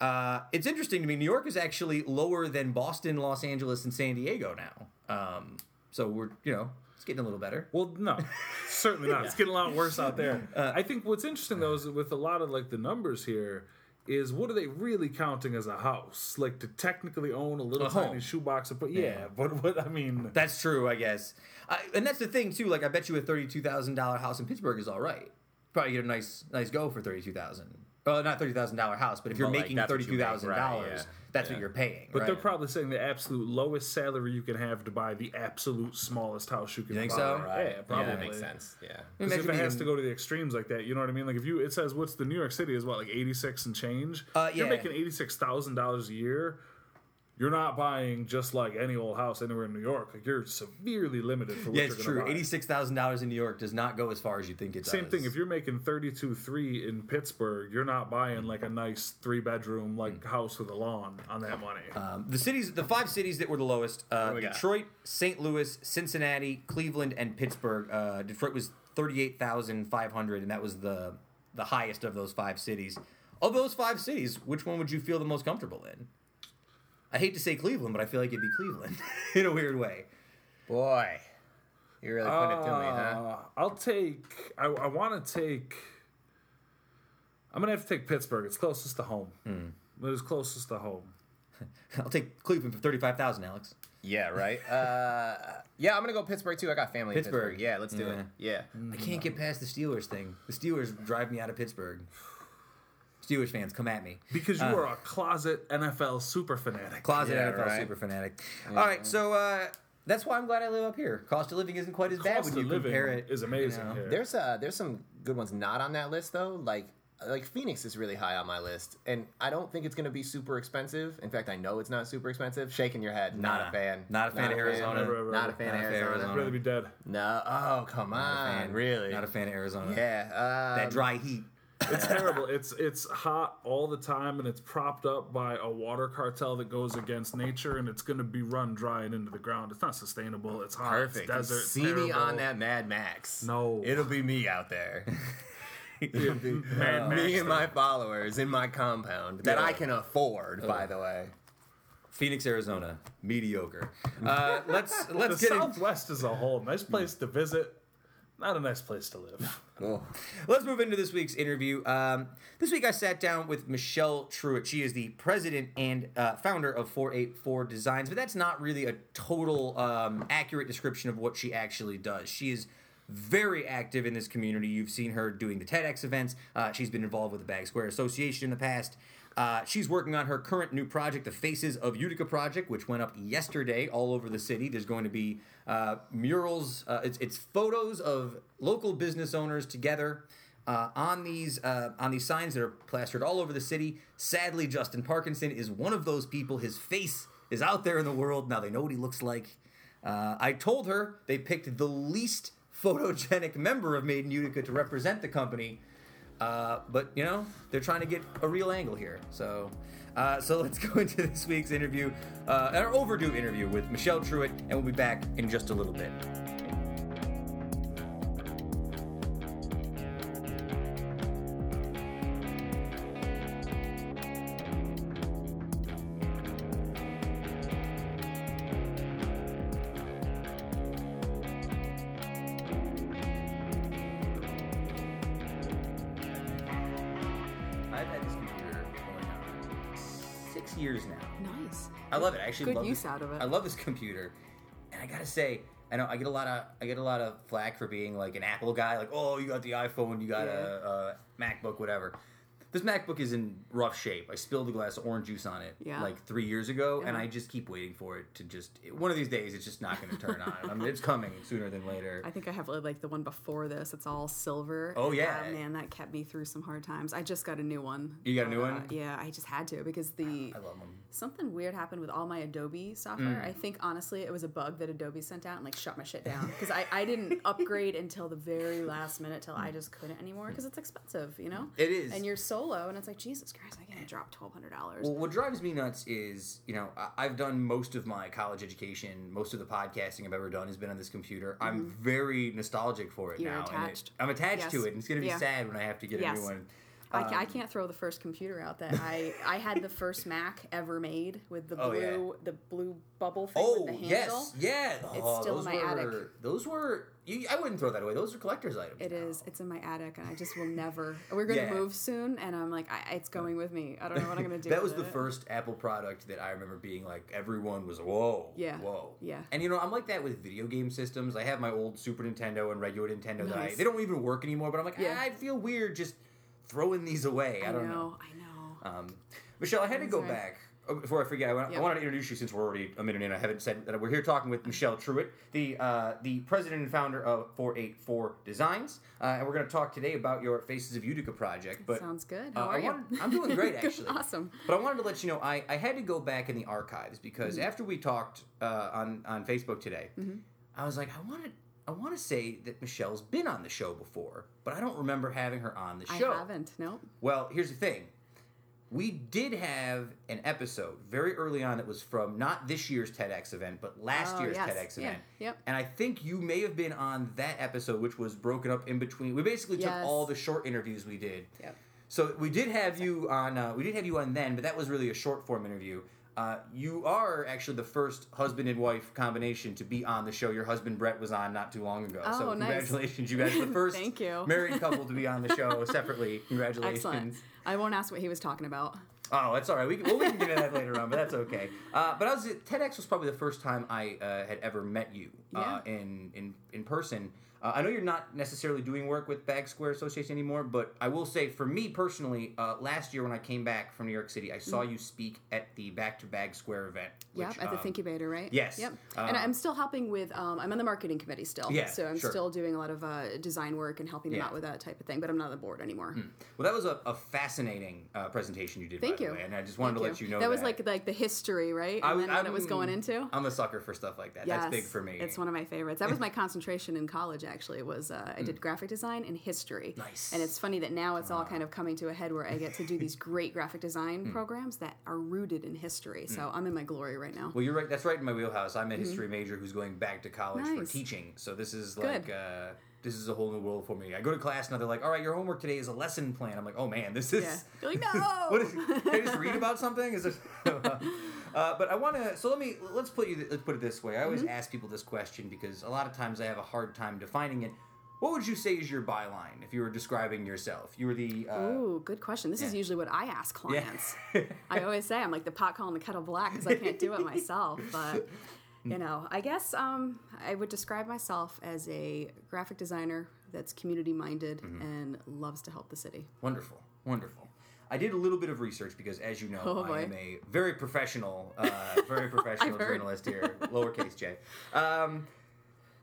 Uh, it's interesting to me. New York is actually lower than Boston, Los Angeles, and San Diego now. Um, so we're, you know, it's getting a little better. Well, no, (laughs) certainly not. It's getting a lot worse out there. Uh, I think what's interesting though is with a lot of like the numbers here is what are they really counting as a house? Like to technically own a little A tiny home. shoebox, but yeah, but what I mean, That's true, I guess. I, and that's the thing too. Like, I bet you a thirty-two thousand dollar house in Pittsburgh is all right. Probably get a nice, nice go for thirty-two thousand. Well, not thirty thousand dollar house, but if you're But, making that's what you thirty two thousand right, dollars, yeah. that's Yeah. what you're paying. but right? they're probably saying the absolute lowest salary you can have to buy the absolute smallest house you can. You think buy. so? Right. Yeah, probably. Yeah, that makes sense. Yeah. 'Cause Imagine if it has being- to go to the extremes like that, you know what I mean? Like if you, it says what's the New York City is what like eighty six and change. Uh, You're making eighty six thousand dollars a year. You're not buying just like any old house anywhere in New York. Like you're severely limited for what yeah, you're it's gonna true. Eighty-six thousand dollars in New York does not go as far as you think it does. Same thing. If you're making thirty two three in Pittsburgh, you're not buying like a nice three bedroom like house with a lawn on that money. Um, the cities, the five cities that were the lowest: uh, we? Detroit, St. Louis, Cincinnati, Cleveland, and Pittsburgh. Uh, Detroit was thirty-eight thousand five hundred, and that was the the highest of those five cities. Of those five cities, which one would you feel the most comfortable in? I hate to say Cleveland, but I feel like it'd be Cleveland (laughs) in a weird way. Boy, you really put it to me, huh? Uh, I'll take. I, I want to take. I'm gonna have to take Pittsburgh. It's closest to home. Hmm. It is closest to home. (laughs) I'll take Cleveland for thirty-five thousand, Alex. Yeah, right. Uh, yeah, I'm gonna go Pittsburgh too. I got family Pittsburgh. in Pittsburgh. Yeah, let's do it. Yeah. I can't get past the Steelers thing. The Steelers drive me out of Pittsburgh. Steelers fans, come at me. Because you are a closet NFL super fanatic. Closet Yeah, NFL right. super fanatic. All right, so uh, that's why I'm glad I live up here. Cost of living isn't quite as bad Cost when you of living compare it. is amazing you know. here. There's uh there's some good ones not on that list though. Like like Phoenix is really high on my list, and I don't think it's gonna be super expensive. In fact, I know it's not super expensive. Shaking your head, not Nah, a fan. not a fan of Arizona. Never, ever, Not a fan Not of a fan of Arizona. Arizona. I'd rather be dead. No, oh come Not on, really? Not a fan of Arizona. yeah, um, That dry heat. It's terrible. It's it's hot all the time, and it's propped up by a water cartel that goes against nature, and it's going to be run dry and into the ground. It's not sustainable. It's hot. Perfect. It's desert. See me on that Mad Max. No. it'll be me out there. (laughs) It'll be Mad Max. me and my followers in my compound that Yeah. I can afford. By the way, Phoenix, Arizona, mediocre. Uh, let's (laughs) let's get in, Southwest as a whole, nice place to visit, not a nice place to live. (laughs) cool. let's move into this week's interview. Um, this week I sat down with Michelle Truett. She is the president and uh, founder of 484 Designs, but that's not really a total um, accurate description of what she actually does. She is very active in this community. You've seen her doing the TEDx events. Uh, she's been involved with the Bagg's Square Association in the past. Uh, she's working on her current new project, the Faces of Utica project, which went up yesterday all over the city. There's going to be uh, murals. Uh, it's, it's photos of local business owners together uh, on these uh, on these signs that are plastered all over the city. Sadly, Justin Parkinson is one of those people. His face is out there in the world now. They know what he looks like. Uh, I told her they picked the least photogenic member of Made in Utica to represent the company. Uh, but you know they're trying to get a real angle here. So, uh, so (laughs) let's go into this week's interview, uh, our overdue interview with Michelle Truett, and we'll be back in just a little bit. Good use this, out of it. I love this computer, and I gotta say, I know I get a lot of I get a lot of flack for being like an Apple guy, like oh you got the iPhone, you got a, a MacBook, whatever. This MacBook is in rough shape. I spilled a glass of orange juice on it Yeah. like three years ago, and I just keep waiting for it to just. One of these days, it's just not going to turn on. I mean, it's coming sooner than later. I think I have like the one before this. It's all silver. Oh, yeah. Uh, man, that kept me through some hard times. I just got a new one. You got a new Uh, one? yeah, I just had to because the I love them. something weird happened with all my Adobe Mm. software. I think honestly it was a bug that Adobe sent out and like shut my shit down because I, I didn't (laughs) upgrade until the very last minute till I just couldn't anymore because it's expensive, you know. It is. And you're solo, and it's like Jesus Christ, I can't drop twelve hundred dollars. Well, what drives me nuts is, you know, I- I've done most of my college education, most of the podcasting I've ever done has been on this computer. I'm very nostalgic for it Mm-hmm. You're now. and it- I'm attached to it, and it's going to be Yeah. sad when I have to get a new one. I, ca- I Um, can't throw the first computer out that I I had the first Mac ever made with the (laughs) Oh, yeah. blue the blue bubble thing Oh with the handle. yes, yeah. oh, still in my were, attic. Those were. You, I wouldn't throw that away. Those are collector's items. It now. is. It's in my attic, and I just will never. We're going to Yeah. move soon, and I'm like, I, it's going with me. I don't know what I'm going (laughs) to do. that was the it. first Apple product that I remember being like everyone was whoa, Yeah. whoa, Yeah. And you know I'm like that with video game systems. I have my old Super Nintendo and regular Nintendo that I they don't even work anymore. But I'm like Yeah. ah, I feel weird just throwing these away. I, I don't know. know. I know. Um, Michelle, I had to go back. Oh, Before I forget, I want, I Yep. wanted to introduce you since we're already a minute in. I haven't said that we're here talking with Michelle Truett, the uh, the president and founder of 484 Designs, uh, and we're going to talk today about your Faces of Utica project. But Sounds good. uh, How I are you? wanted- I'm doing great, (laughs) actually. awesome. But I wanted to let you know I, I had to go back in the archives because Mm-hmm. after we talked uh, on on Facebook today, I was like, I wanted I want to say that Michelle's been on the show before, but I don't remember having her on the show. I haven't. Nope. Well, here's the thing. We did have an episode very early on that was from not this year's TEDx event, but last Oh, year's yes. TEDx Yeah, event. yep. And I think you may have been on that episode, which was broken up in between. We basically took Yes. all the short interviews we did. Yep. So we did have you on. Uh, we did have you on then, but that was really a short form interview. Uh, you are actually the first husband and wife combination to be on the show. Your husband Brett was on not too long ago. so Oh, nice. congratulations, you guys are the (laughs) first Thank you. married couple to be on the show (laughs) separately. Congratulations. Excellent. I won't ask what he was talking about. Oh, that's all right. We can, well, we can get into that later on, but that's okay. Uh, but I was TEDx was probably the first time I uh, had ever met you uh, in in in person. Uh, I know you're not necessarily doing work with Bagg's Square Association anymore, but I will say for me personally, uh, last year when I came back from New York City, I saw you speak at the Back to Bagg's Square event. Yep, which, at the um, Thinkubator, right? yes. Yep. Uh, and I'm still helping with. Um, I'm on the marketing committee still. Yeah, So I'm sure. still doing a lot of uh, design work and helping them Yeah. Out with that type of thing. But I'm not on the board anymore. Well, that was a, a fascinating uh, presentation you did. Thank you. The way, and I just wanted Thank to let you know that was like like the history, right? And I then what it was going into. I'm a sucker for stuff like that. That's big for me. It's one of my favorites. That was my concentration in college. Actually, was uh, I did graphic design and history. Hmm. Nice. And it's funny that now it's all kind of coming to a head where I get to do these (laughs) great graphic design Hmm. programs that are rooted in history. So I'm in my glory right now. Well, you're right. That's right in my wheelhouse. I'm a history major who's going back to college for Mm-hmm. Nice. teaching. So this is like uh, this is a whole new world for me. I go to class and they're like, "All right, your homework today is a lesson plan." I'm like, "Oh man, this is." Yeah. You're like, no. (laughs) What is, can I just read about something? Is this? (laughs) uh, but I want to. So let me let's put you. Let's put it this way. I always Mm-hmm. ask people this question because a lot of times I have a hard time defining it. What would you say is your byline if you were describing yourself? You were the. Uh, Ooh, good question. This is usually what I ask yeah. clients. I always say I'm like the pot calling the kettle black because I can't do it (laughs) myself. But you know, I guess um, I would describe myself as a graphic designer that's community minded Mm-hmm. and loves to help the city. Wonderful, wonderful. I did a little bit of research because, as you know, Oh, i am a very professional, uh, very (laughs) professional journalist here, lowercase j. Um,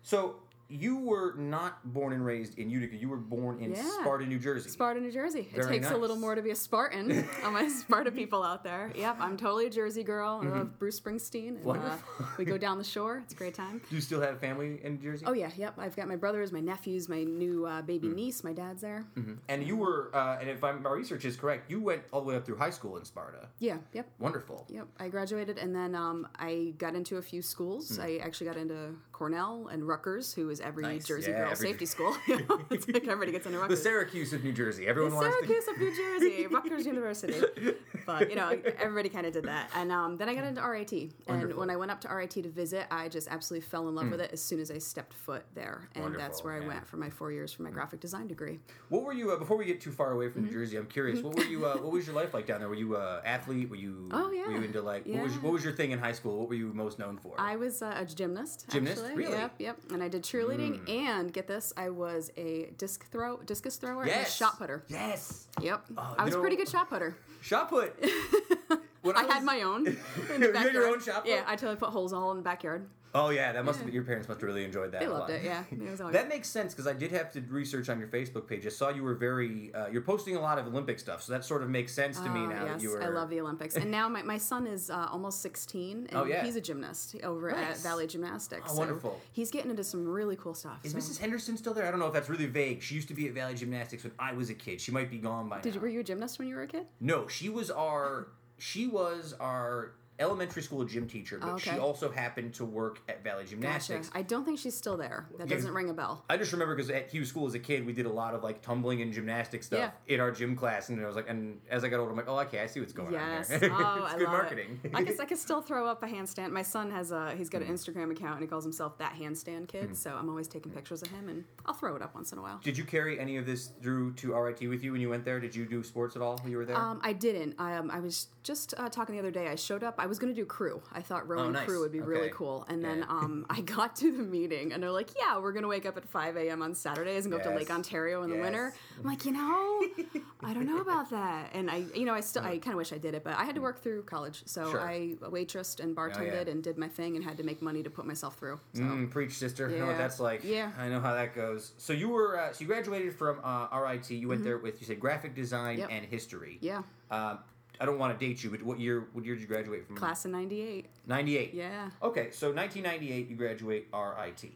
so you were not born and raised in Utica. You were born in Yeah. Sparta, New Jersey. Sparta, New Jersey. It Very takes a little more to be a Spartan. (laughs) All my Sparta people out there. Yep, I'm totally a Jersey girl. I love Bruce Springsteen. And, uh, Mm-hmm. Wonderful. we go (laughs) down the shore. It's a great time. Do you still have family in Jersey? Oh yeah, yep. I've got my brothers, my nephews, my new uh, baby Mm. niece. My dad's there. And you were, uh, and if my research is correct, you went all the way up through high school in Sparta. Yeah, yep. Wonderful. Yep, I graduated and then um, I got into a few schools. Hmm. I actually got into Cornell and Rutgers, who is every Nice. Jersey Yeah, girl every- safety school. You (laughs) know, (laughs) it's like everybody gets into Rutgers. The Syracuse of New Jersey. Everyone wants to. Syracuse of New (laughs) Jersey, Rutgers University. But you know, everybody kind of did that, and um, then I got into RIT. And Wonderful. Hmm. when I went up to RIT to visit, I just absolutely fell in love with it as soon as I stepped foot there, and that's Wonderful, where I yeah. went for my four years for my graphic design degree. What were you uh, before we get too far away from Mm-hmm. New Jersey? I'm curious. What were you? Uh, what was your life like down there? Were you a athlete? Were you? Oh, yeah. Were you into like? What was Yeah. what was your thing in high school? What were you most known for? I was uh, a gymnast. Gymnast? Actually. Really? Hmm. Yep, yep. And I did cheerleading, Mm. and get this, I was a disc throw, discus thrower, and a shot putter. Yes. Yep. Oh, I was a pretty good shot putter. Shot put. (laughs) When I, was- had my own. (laughs) You had your own shot put. Yeah. I totally put holes all in the backyard. Oh yeah, that must Yeah. have your parents must have really enjoyed that. They loved it. Yeah, it (laughs) That makes sense because I did have to research on your Facebook page. I saw you were very uh, you're posting a lot of Olympic stuff, so that sort of makes sense to me Oh, now yes, that you were. I love the Olympics. And (laughs) now my, my son is uh, almost 16, and Oh, yeah. he's a gymnast over at Valley Gymnastics. Oh, so wonderful. He's getting into some really cool stuff. Is so. Mrs. Henderson still there? I don't know if that's really vague. She used to be at Valley Gymnastics when I was a kid. She might be gone by Did now. you, were you a gymnast when you were a kid? No, she was our she was our elementary school gym teacher, but Oh, she also happened to work at Valley Gotcha. Gymnastics. I don't think she's still there. That Yeah, doesn't ring a bell. I just remember because at Hughes School as a kid, we did a lot of like tumbling and gymnastic stuff in our gym class, and I was like, and as I got older, I'm like, oh, okay, I see what's going Yes. on here. (laughs) Oh, it's I good love marketing. It. I guess I (laughs) can still throw up a handstand. My son has a he's got Hmm. an Instagram account and he calls himself that handstand kid. So I'm always taking pictures of him and I'll throw it up once in a while. Did you carry any of this through to RIT with you when you went there? Did you do sports at all when you were there? Um, I didn't. I, um, I was just uh, talking the other day. I showed up. I was to do crew. I thought rowing Oh, nice. crew would be really cool. And then (laughs) um, I got to the meeting, and they're like, "Yeah, we're to wake up at 5 a.m. on Saturdays and go up to Lake Ontario in the winter." I'm like, you know, I don't know about that. And I, you know, I still, I kind of wish I did it, but I had to work through college, so Sure. I waitressed and bartended yeah. and did my thing and had to make money to put myself through. So. Mm, preach, sister. I know what that's like. Yeah. I know how that goes. So you were, uh, so you graduated from uh, RIT. You went there with, you said, graphic design Mm-hmm. Yep. and history. Yeah, Um, I don't want to date you, but what year? What year did you graduate from? class of '98. Ninety-eight. Yeah. Okay, so 1998, you graduate RIT.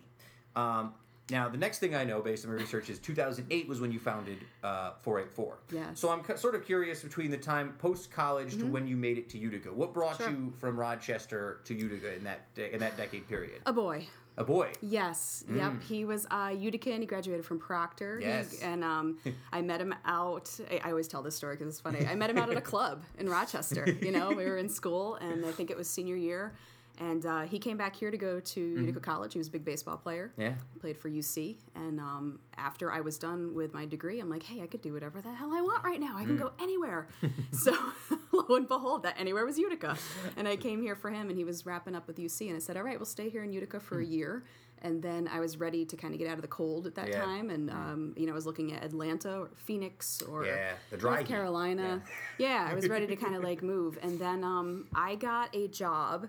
Um, now, the next thing I know, based on my research, is 2008 was when you founded uh, 484. Yes. Mm-hmm. So I'm cu- sort of curious between the time post college to when you made it to Utica. What brought Sure. you from Rochester to Utica in that de- in that decade period? A boy. A boy. Yes. Yep. He was uh, Utica and he graduated from Proctor. He- Mm. Yes. and um, (laughs) I met him out. I, I always tell this story because it's funny. I met him out at a (laughs) club in Rochester. You know, we were in school, and I think it was senior year. And uh, he came back here to go to Utica College. He was a big baseball player. Mm. Yeah. Played for UC. And um, after I was done with my degree, I'm like, hey, I could do whatever the hell I want right now. I Mm. can go anywhere. (laughs) so (laughs) lo and behold, that anywhere was Utica. And I came here for him, and he was wrapping up with UC. And I said, all right, we'll stay here in Utica for a year. And then I was ready to kind of get out of the cold at that. Yeah. time. And, um, you know, I was looking at Atlanta or Phoenix or Yeah, the dry North. Carolina. Yeah. I was ready to kind of (laughs) like move. And then um, I got a job.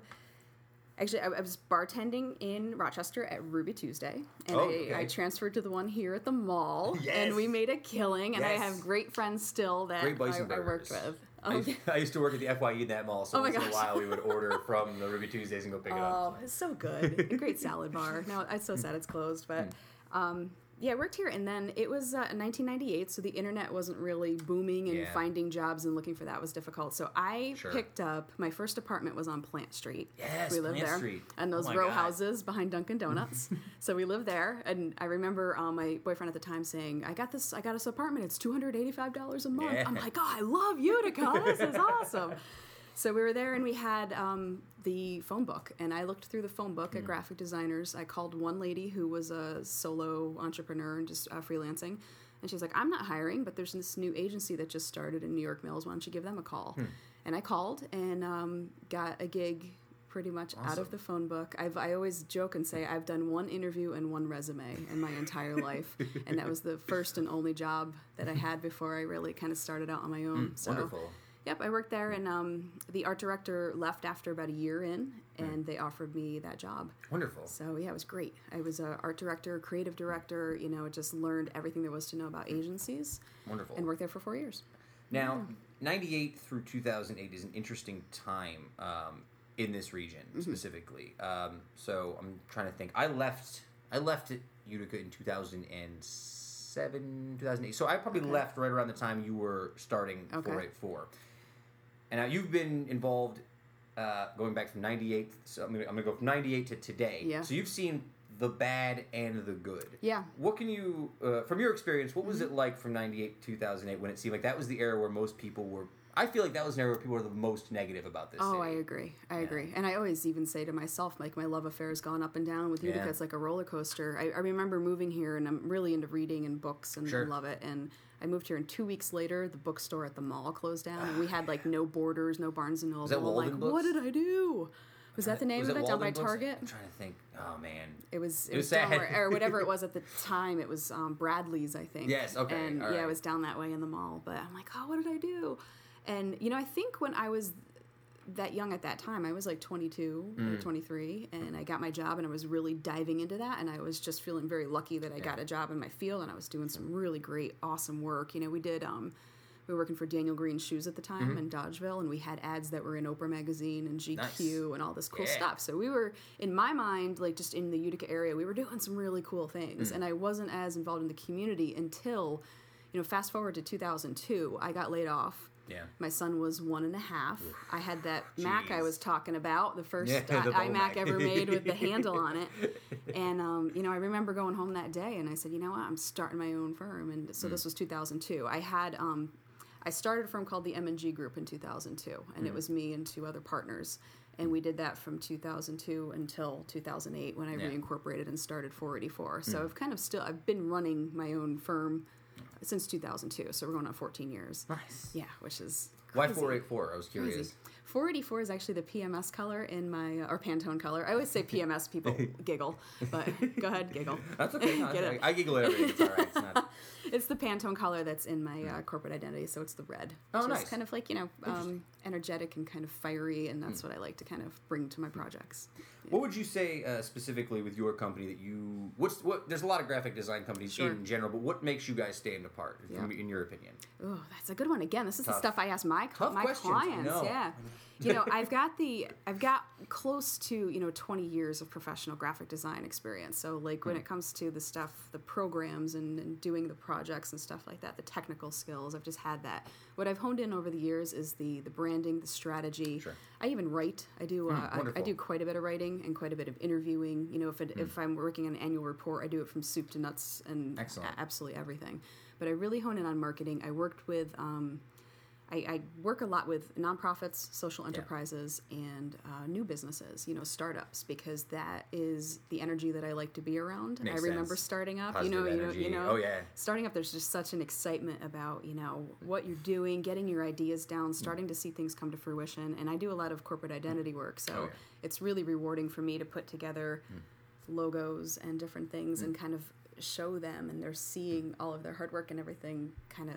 Actually, I, I was bartending in Rochester at Ruby Tuesday, and Oh, I, okay. I transferred to the one here at the mall, Yes. (laughs) and we made a killing. And I have great friends still that I, I worked with. I, Oh, yeah. I used to work at the FYE in that mall, so Oh once in a while we would order (laughs) from the Ruby Tuesdays and go pick it up. Oh, it's so good. A great (laughs) salad bar. Now it's so sad it's closed, but Hmm. um, yeah, I worked here, and then it was uh, 1998, so the internet wasn't really booming, and Yeah. finding jobs and looking for that was difficult. So I Sure. picked up my first apartment was on Plant Street. Yes, we lived Plant there, Street. and Oh those my row God. houses behind Dunkin' Donuts. (laughs) so we lived there, and I remember um, my boyfriend at the time saying, "I got this, I got this apartment. It's 285 dollars a month." Yeah. I'm like, "Oh, I love Utica. This is awesome." So we were there and we had um, the phone book, and I looked through the phone book Hmm. at graphic designers. I called one lady who was a solo entrepreneur and just uh, freelancing, and she was like, "I'm not hiring, but there's this new agency that just started in New York Mills. Why don't you give them a call?" Hmm. And I called and um, got a gig pretty much out of the phone book. I've I always joke and say I've done one interview and one resume in my entire life, and that was the first and only job that I had before I really kind of started out on my own. so. Hmm, Wonderful. Yep, I worked there, and um, the art director left after about a year in, and they offered me that job. Wonderful. So yeah, it was great. I was a art director, creative director. You know, just learned everything there was to know about agencies, Wonderful. and worked there for four years. Now, 98 through 2008 is an interesting time um, in this region Mm-hmm. specifically. Um, so I'm trying to think. I left I left at Utica in 2007, 2008. So I probably Okay. left right around the time you were starting Okay. 484. And now you've been involved uh, going back from 98. So I'm going to go from 98 to today. Yeah. So you've seen the bad and the good. Yeah. What can you, uh, from your experience, what was it like from '98 to 2008 when it seemed like that was the era where most people were? I feel like that was an era where people were the most negative about this. Oh, I agree. I agree. And I always even say to myself, like, my love affair has gone up and down with Utica. Yeah. It's like a roller coaster. I, I remember moving here, and I'm really into reading and books and Sure. love it. And I moved here, and two weeks later, the bookstore at the mall closed down, and we had like no (sighs) Borders, no Barnes and Noble. like, Books? what did I do? Was that the name Was of it it? Down by Books? Target? I'm trying to think. Oh man. It was it, It was, was down where, or whatever it (laughs) was at the time. It was um, Bradley's, I think. Yes, okay, And all yeah, right. it was down that way in the mall. But I'm like, oh, what did I do? And you know, I think when I was that young at that time, I was like 22 Mm. or 23, and I got my job, and I was really diving into that, and I was just feeling very lucky that I got a job in my field, and I was doing some really great, awesome work. You know, we did. Um, we were working for Daniel Green Shoes at the time Mm-hmm. in Dolgeville, and we had ads that were in Oprah magazine and GQ Nice. and all this cool Yeah. stuff. So we were, in my mind, like just in the Utica area, we were doing some really cool Mm. things, and I wasn't as involved in the community until, you know, fast forward to 2002, I got laid off. Yeah. My son was one and a half. I had that Mac I was talking about, the first Yeah, i- (laughs) the iMac Mac. ever made with the (laughs) handle on it. (laughs) And, um, you know, I remember going home that day and I said, you know what, I'm starting my own firm. And so Mm. this was 2002. I had, um, I started a firm called the M&G Group in 2002, and Mm. it was me and two other partners. And we did that from 2002 until 2008 when I Yeah. reincorporated and started 484. So I've kind of still, I've been running my own firm since 2002. So we're going on 14 years. Nice. Yeah, which is Why 484? I was curious. Crazy. 484 is actually the PMS color in my, or Pantone color. I always say PMS, people (laughs) giggle, but go ahead, giggle. That's okay. No, (laughs) Get that's it. okay. I giggle at everything. It's all right. It's not. (laughs) It's the Pantone color that's in my uh, corporate identity, so it's the red. Oh, is nice. kind of like, you know, um, energetic and kind of fiery, and that's what I like to kind of bring to my projects. What would you say uh, specifically with your company that you? What's what? There's a lot of graphic design companies Sure. in general, but what makes you guys stand apart, from, Yeah. in your opinion? Oh, that's a good one. Again, this is Tough. the stuff I ask my Tough my questions, clients. no. Yeah, you know, (laughs) I've got the I've got close to you know 20 years of professional graphic design experience. So like Hmm. when it comes to the stuff, the programs and, and doing the projects and stuff like that, the technical skills, I've just had that. What I've honed in over the years is the the branding, the strategy. Sure. I even write. I do. Uh, I, I do quite a bit of writing and quite a bit of interviewing. You know, if it, if I'm working on an annual report, I do it from soup to nuts and Excellent. absolutely everything. But I really hone in on marketing. I worked with. Um, I, I work a lot with nonprofits, social enterprises, and uh, new businesses. You know, startups, because that is the energy that I like to be around. Makes I remember sense. starting up. Positive you know, you know, you know. Oh, yeah. Starting up, there's just such an excitement about you know what you're doing, getting your ideas down, mm. starting to see things come to fruition. And I do a lot of corporate mm. identity work, so Oh, yeah. it's really rewarding for me to put together mm. logos and different things and kind of show them, and they're seeing all of their hard work and everything kind of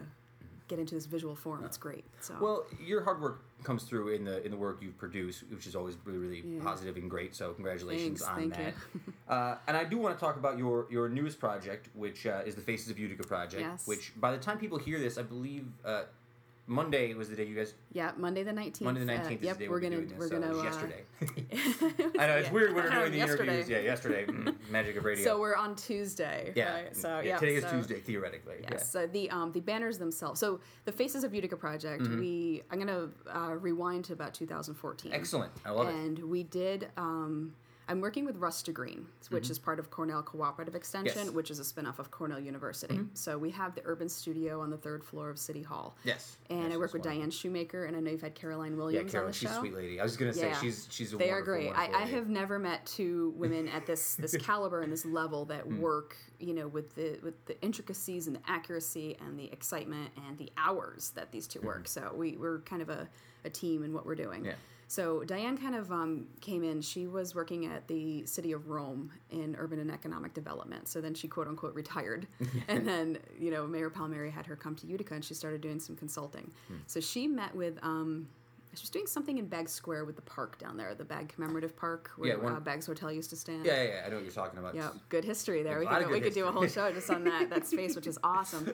get into this visual form. It's great. So Well, your hard work comes through in the in the work you've produced, which is always really, really Yeah. positive and great. So congratulations Thanks, on that. (laughs) uh, and I do want to talk about your your newest project, which uh, is the Faces of Utica project. Yes. Which by the time people hear this, I believe uh, Monday was the day you guys. yeah, Monday the nineteenth. Monday the nineteenth is yep, the day we're we'll gonna we're this. so gonna uh, yesterday. (laughs) (laughs) I know it's yeah. (laughs) weird when we're doing the Yesterday. interviews. Yeah, yesterday. Mm, magic of radio. So we're on Tuesday. yeah. Right? So yeah, yeah. today is Tuesday theoretically. Yes. So the um, the banners themselves. So the Faces of Utica project. Mm-hmm. We I'm gonna uh, rewind to about 2014. Excellent. I love it. and we did. Um, I'm working with Rust to Green, which is part of Cornell Cooperative Extension, Mm-hmm. Yes. which is a spinoff of Cornell University. So we have the urban studio on the third floor of City Hall. Yes. And Yes, I work with. Diane Shoemaker, and I know you've had Caroline Yeah, Williams on Carol, the she's show. a sweet lady. I was gonna say Yeah. she's she's a they are great. I, I have never met two women at this this (laughs) caliber and this level that Hmm. work, you know, with the with the intricacies and the accuracy and the excitement and the hours that these two work. So we we're kind of a, a team in what we're doing. Yeah. So Diane kind of um, came in. She was working at the city of Rome in urban and economic development. So then she quote unquote retired, (laughs) and then you know Mayor Palmieri had her come to Utica and she started doing some consulting. Hmm. So she met with. Um, she was doing something in Bagg's Square with the park down there, the Bag Commemorative Park, where Yeah, one- uh, Bagg's Hotel used to stand. Yeah, yeah, yeah, I know what you're talking about. Yeah, good history there. A We could, we could do a whole show just on that that space, which is (laughs) awesome.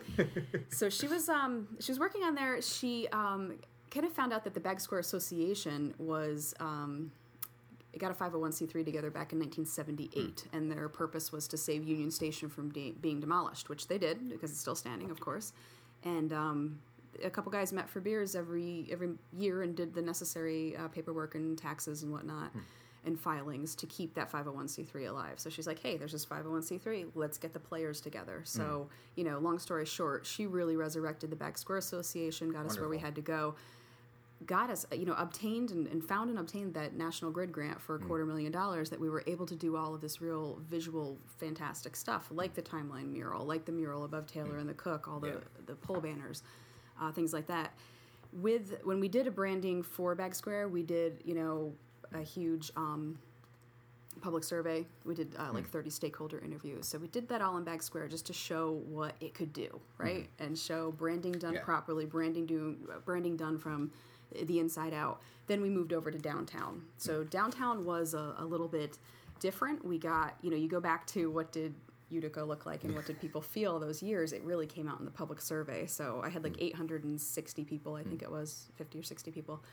So she was um she was working on there. She um kind of found out that the Bagg's Square Association was um it got a 501c3 together back in 1978, Hmm. and their purpose was to save Union Station from de- being demolished, which they did because it's still standing, of course. And um, a couple guys met for beers every every year and did the necessary uh, paperwork and taxes and whatnot. Hmm. and filings to keep that 501c3 alive. So she's like, hey, there's this 501c3. Let's get the players together. So, you know, long story short, she really resurrected the Bagg's Square Association, got us where we had to go. Got us, you know, obtained and, and found and obtained that National Grid grant for a quarter million dollars that we were able to do all of this real visual, fantastic stuff, like the timeline mural, like the mural above Taylor and the Cook, all the, Yeah. the pole banners, uh, things like that with when we did a branding for Bagg's Square, we did you know a huge um, public survey. We did uh, like thirty stakeholder interviews. So we did that all in Bagg's Square just to show what it could do, right? And show branding done Yeah. properly, branding do branding done from the inside out. Then we moved over to downtown. So mm. downtown was a, a little bit different. We got you know you go back to what did Utica look like and what did people (laughs) feel those years? It really came out in the public survey. So I had like mm. 860 people, I think mm. it was 50 or 60 people,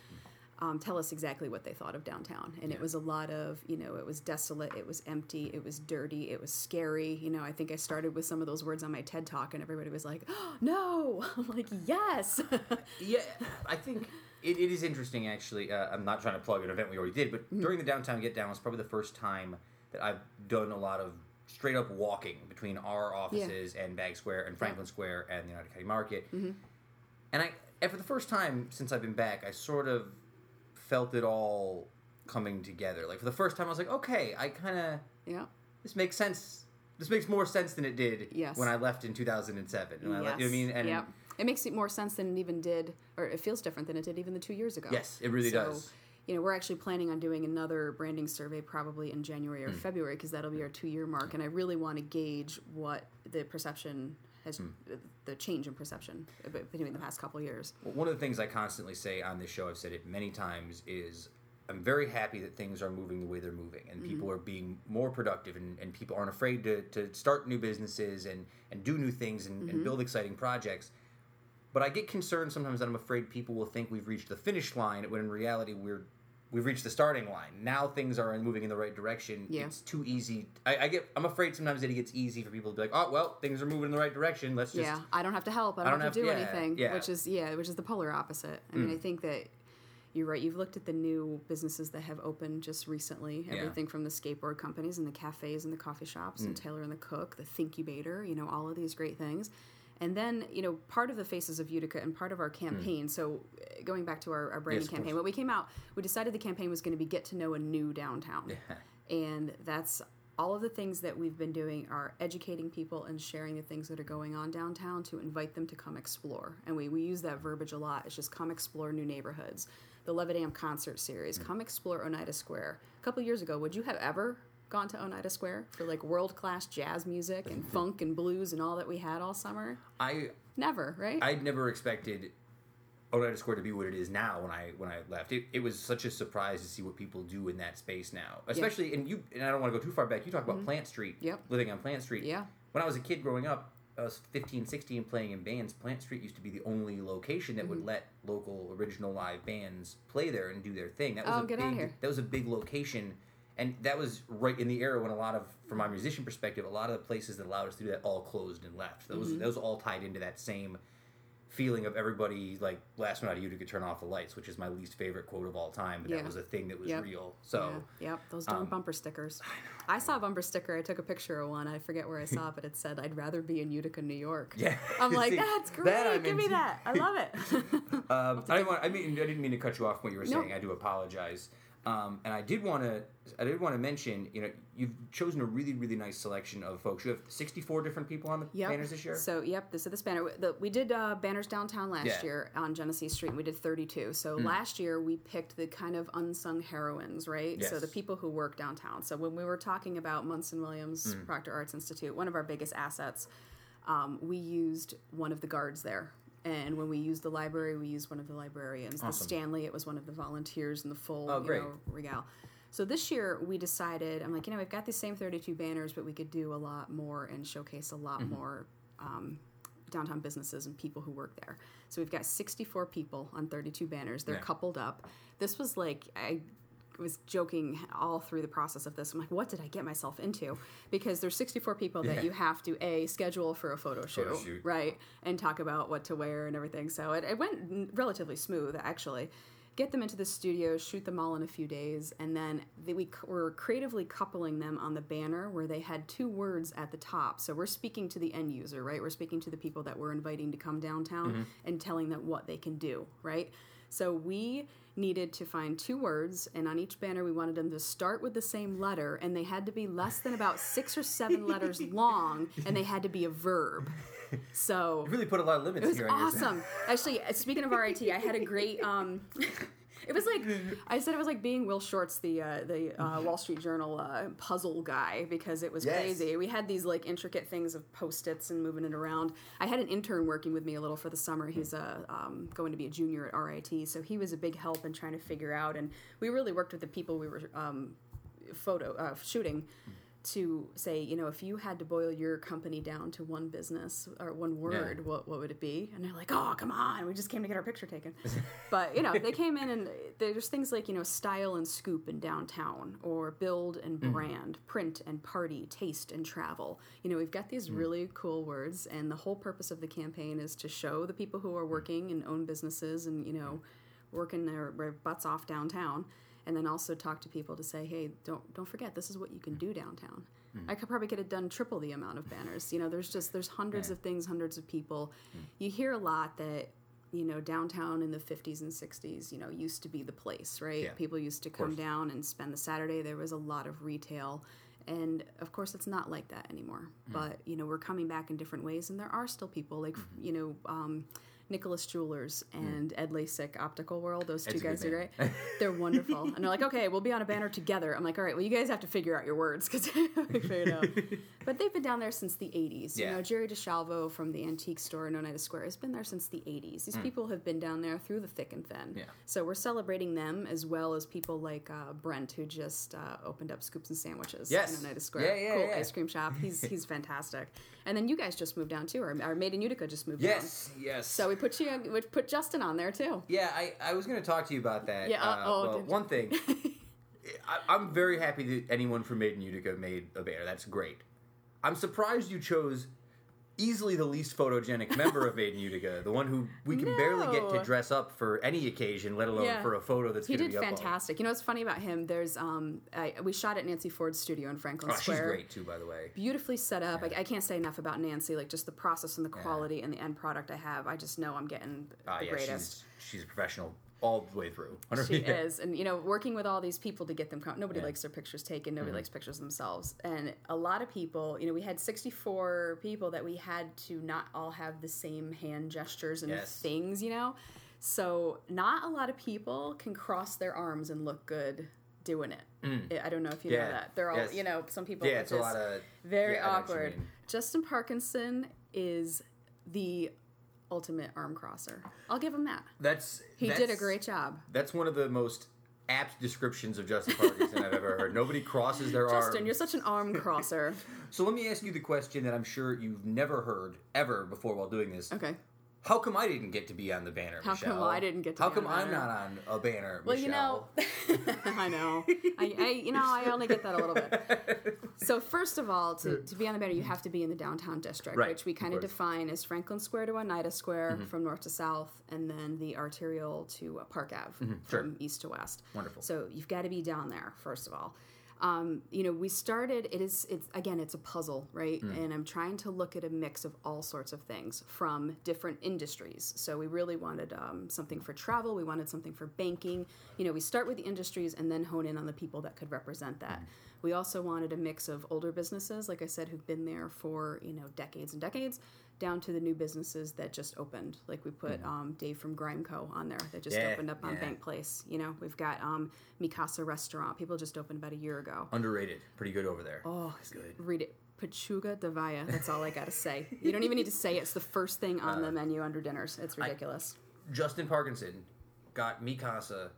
um, tell us exactly what they thought of downtown. And it was a lot of, you know, it was desolate, it was empty, it was dirty, it was scary. You know, I think I started with some of those words on my TED talk and everybody was like, oh, (gasps) no. (laughs) I'm like, yes. (laughs) Yeah, I think it, it is interesting actually. Uh, I'm not trying to plug an event we already did, but Mm-hmm. during the downtown get down was probably the first time that I've done a lot of straight up walking between our offices and Bagg's Square and Franklin Square and the Oneida County Market. Mm-hmm. And I, and for the first time since I've been back, I sort of felt it all coming together. Like for the first time, I was like, okay, I kind of yeah. this makes sense. This makes more sense than it did Yes. when I left in 2007. When I you know what I mean? And yep. It makes it more sense than it even did, or it feels different than it did even the two years ago. Yes, it really So, does. You know, we're actually planning on doing another branding survey probably in January or Hmm. February because that'll be our two-year mark, and I really want to gauge what the perception has, Hmm. the change in perception between the past couple years. Well, One of the things I constantly say on this show, I've said it many times, is I'm very happy that things are moving the way they're moving and people are being more productive and, and people aren't afraid to, to start new businesses and, and do new things and, and build exciting projects. But I get concerned sometimes that I'm afraid people will think we've reached the finish line when in reality we're we've reached the starting line. Now things are moving in the right direction. Yeah. It's too easy. I, I get I'm afraid sometimes that it gets easy for people to be like, oh well, things are moving in the right direction. Let's just yeah, I don't have to help. I don't, don't have to do yeah, anything. yeah. Which is yeah, which is the polar opposite. I Mm. mean, I think that you're right. You've looked at the new businesses that have opened just recently. Yeah. Everything from the skateboard companies and the cafes and the coffee shops Mm. and Taylor and the Cook, the Thinkubator. You know, all of these great things. And then, you know, part of the Faces of Utica and part of our campaign, so uh, going back to our, our branding Mm. Yes, campaign, what we came out, we decided the campaign was going to be get to know a new downtown. And that's all of the things that we've been doing are educating people and sharing the things that are going on downtown to invite them to come explore. And we, we use that verbiage a lot. It's just come explore new neighborhoods. The Levitt AMP concert series, come explore Oneida Square. A couple years ago, would you have ever gone to Oneida Square for like world class jazz music and funk and blues and all that we had all summer? I Never, right? I'd never expected Oneida Square to be what it is now when I when I left. It, it was such a surprise to see what people do in that space now. Especially and you and I don't want to go too far back. You talk about Plant Street. Mm-hmm. Yep. Living on Plant Street. Yeah. When I was a kid growing up, I was 15, 16 playing in bands. Plant Street used to be the only location that Mm-hmm. would let local original live bands play there and do their thing. That was Oh, a get big that was a big location. And that was right in the era when a lot of, from my musician perspective, a lot of the places that allowed us to do that all closed and left. Those Mm-hmm. those all tied into that same feeling of everybody like last night you could turn off the lights, which is my least favorite quote of all time, but Yeah. that was a thing that was Yep. real. So Yeah, yep, those darn um, bumper stickers. I, saw a bumper sticker. I took a picture of one. I forget where I saw it, but it said, "I'd rather be in Utica, New York." Yeah. (laughs) I'm like, (laughs) See, that's great. that Give me that. I love it. (laughs) um, I didn't want I mean I didn't mean to cut you off when you were saying. I do apologize. Um, and I did want to I did want to mention, you know, you've chosen a really really nice selection of folks. You have 64 different people on the Yep. banners this year. So, yep, this is this banner. The, we did uh, banners downtown last Yeah. Year on Genesee Street, and we did 32. So last year we picked the kind of unsung heroines, right? So the people who work downtown. So when we were talking about Munson Williams Hmm. Proctor Arts Institute, one of our biggest assets, um, we used one of the guards there. And when we used the library, we used one of the librarians. The Stanley, it was one of the volunteers in the full Oh, you know, regale. So this year we decided, I'm like, you know, we've got these same 32 banners, but we could do a lot more and showcase a lot Mm-hmm. more um, downtown businesses and people who work there. So we've got 64 people on 32 banners. They're Yeah. coupled up. This was like, I was joking all through the process of this. I'm like, what did I get myself into? Because there's 64 people Yeah. that you have to a schedule for a photo shoot, Photo shoot. right, and talk about what to wear and everything. So it, it went relatively smooth, actually. get them into the studio, shoot them all in a few days, and then they, we c- were creatively coupling them on the banner where they had two words at the top. So we're speaking to the end user, right? We're speaking to the people that we're inviting to come downtown mm-hmm. and telling them what they can do, right? So we needed to find two words, and on each banner we wanted them to start with the same letter, and they had to be less than about six or seven letters (laughs) long, and they had to be a verb. So You really put a lot of limits it was here. awesome. Actually, speaking of RIT, I had a great. Um, it was like (laughs) I said, it was like being Will Shortz, the uh, the uh, Wall Street Journal uh, puzzle guy, because it was Yes. crazy. We had these like intricate things of post its and moving it around. I had an intern working with me a little for the summer. He's uh, um, going to be a junior at RIT, so he was a big help in trying to figure out. And we really worked with the people we were um, photo uh, shooting to say, you know, if you had to boil your company down to one business or one word, what what would it be? And they're like, oh, come on, we just came to get our picture taken. (laughs) but you know, they came in and there's things like you know, style and scoop in downtown, or build and mm. brand, print and party, taste and travel. You know, we've got these mm. really cool words, and the whole purpose of the campaign is to show the people who are mm. working and own businesses and you know, working their, their butts off downtown and then also talk to people to say, hey, don't don't forget this is what you can do downtown. Hmm. I could probably get it done triple the amount of banners. You know, there's just there's hundreds of things, hundreds of people. Hmm. You hear a lot that you know downtown in the 50s and 60s, you know, used to be the place, right? Yeah. People used to come down and spend the Saturday. There was a lot of retail. And of course, it's not like that anymore. Hmm. But you know, we're coming back in different ways, and there are still people like mm-hmm. you know, um, Nicholas Jewelers and Ed Lasik Optical World. Those two Ed's guys are great. They're wonderful. and they're like, okay, we'll be on a banner together. I'm like, all right, well, you guys have to figure out your words because we figured out. But they've been down there since the 80s. Yeah. You know, Jerry DeShalvo from the antique store in Oneida Square has been there since the 80s. These people have been down there through the thick and thin. Yeah. So we're celebrating them as well as people like uh, Brent, who just uh, opened up Scoops and Sandwiches Yes. in Oneida Square. Yeah, yeah, cool yeah. ice cream shop. He's (laughs) he's fantastic. And then you guys just moved down too, or our Made in Utica just moved down. Yes, yes. So we put you, we put Justin on there too. Yeah, I, I was going to talk to you about that. Yeah, uh, oh, well, one thing. (laughs) I, I'm very happy that anyone from Made in Utica made a banner. That's great. I'm surprised you chose easily the least photogenic member of Made in Utica, the one who we can barely get to dress up for any occasion, let alone Yeah. for a photo that's He going to did be up fantastic. You know what's funny about him? There's um, I, we shot at Nancy Ford's studio in Franklin Oh, she's Square. great too, by the way. Beautifully set up. I, I can't say enough about Nancy. Like just the process and the quality and the end product I have. I just know I'm getting Ah, the yeah, greatest. she's she's a professional all the way through. She Yeah. is, and you know, working with all these people to get them. Com- nobody Yeah. Mm-hmm. likes their pictures taken. Nobody likes pictures themselves, and a lot of people. You know, we had sixty-four people that we had to not all have the same hand gestures and Yes. things. You know, so not a lot of people can cross their arms and look good doing it. I- I don't know if you Mm. Yeah. know that. They're all, Yes. you know, some people. Yeah, it's a lot of very yeah, I know what you awkward. Justin Parkinson is the ultimate arm crosser. I'll give him that. That's He did a great job. That's one of the most apt descriptions of Justin Parkinson I've ever heard. Nobody crosses their arms. Justin, you're such an arm (laughs) crosser. So let me ask you the question that I'm sure you've never heard ever before while doing this. Okay. How come I didn't get to be on the banner, How come Michelle? I didn't get to How be come I'm not on a banner, Well, you know, (laughs) I know. I, I, you know, I only get that a little bit. (laughs) So first of all, to, to be on the banner, you have to be in the downtown district, Right, which we kind of. Mm-hmm. define as Franklin Square to Oneida Square from north to south, and then the arterial to uh, Park Ave Mm-hmm. sure. from east to west. Wonderful. So you've got to be down there first of all. Um, you know, we started. It is. It's again. It's a puzzle, right? Mm. And I'm trying to look at a mix of all sorts of things from different industries. So we really wanted um, something for travel. We wanted something for banking. You know, we start with the industries and then hone in on the people that could represent that. Mm. We also wanted a mix of older businesses, like I said, who've been there for you know decades and decades, down to the new businesses that just opened. Like we put um, Dave from Grimeco on there that just. Yeah, opened up on yeah. Bank Place. You know, we've got um, Mikasa Restaurant. People just opened about a year ago. Underrated. Pretty good over there. Oh, it's good. Read it. Pachuga de Davaya. That's all I got to say. You don't even need to say it. It's the first thing on Uh, the menu under dinners. It's ridiculous. Justin Parkinson got Mikasa,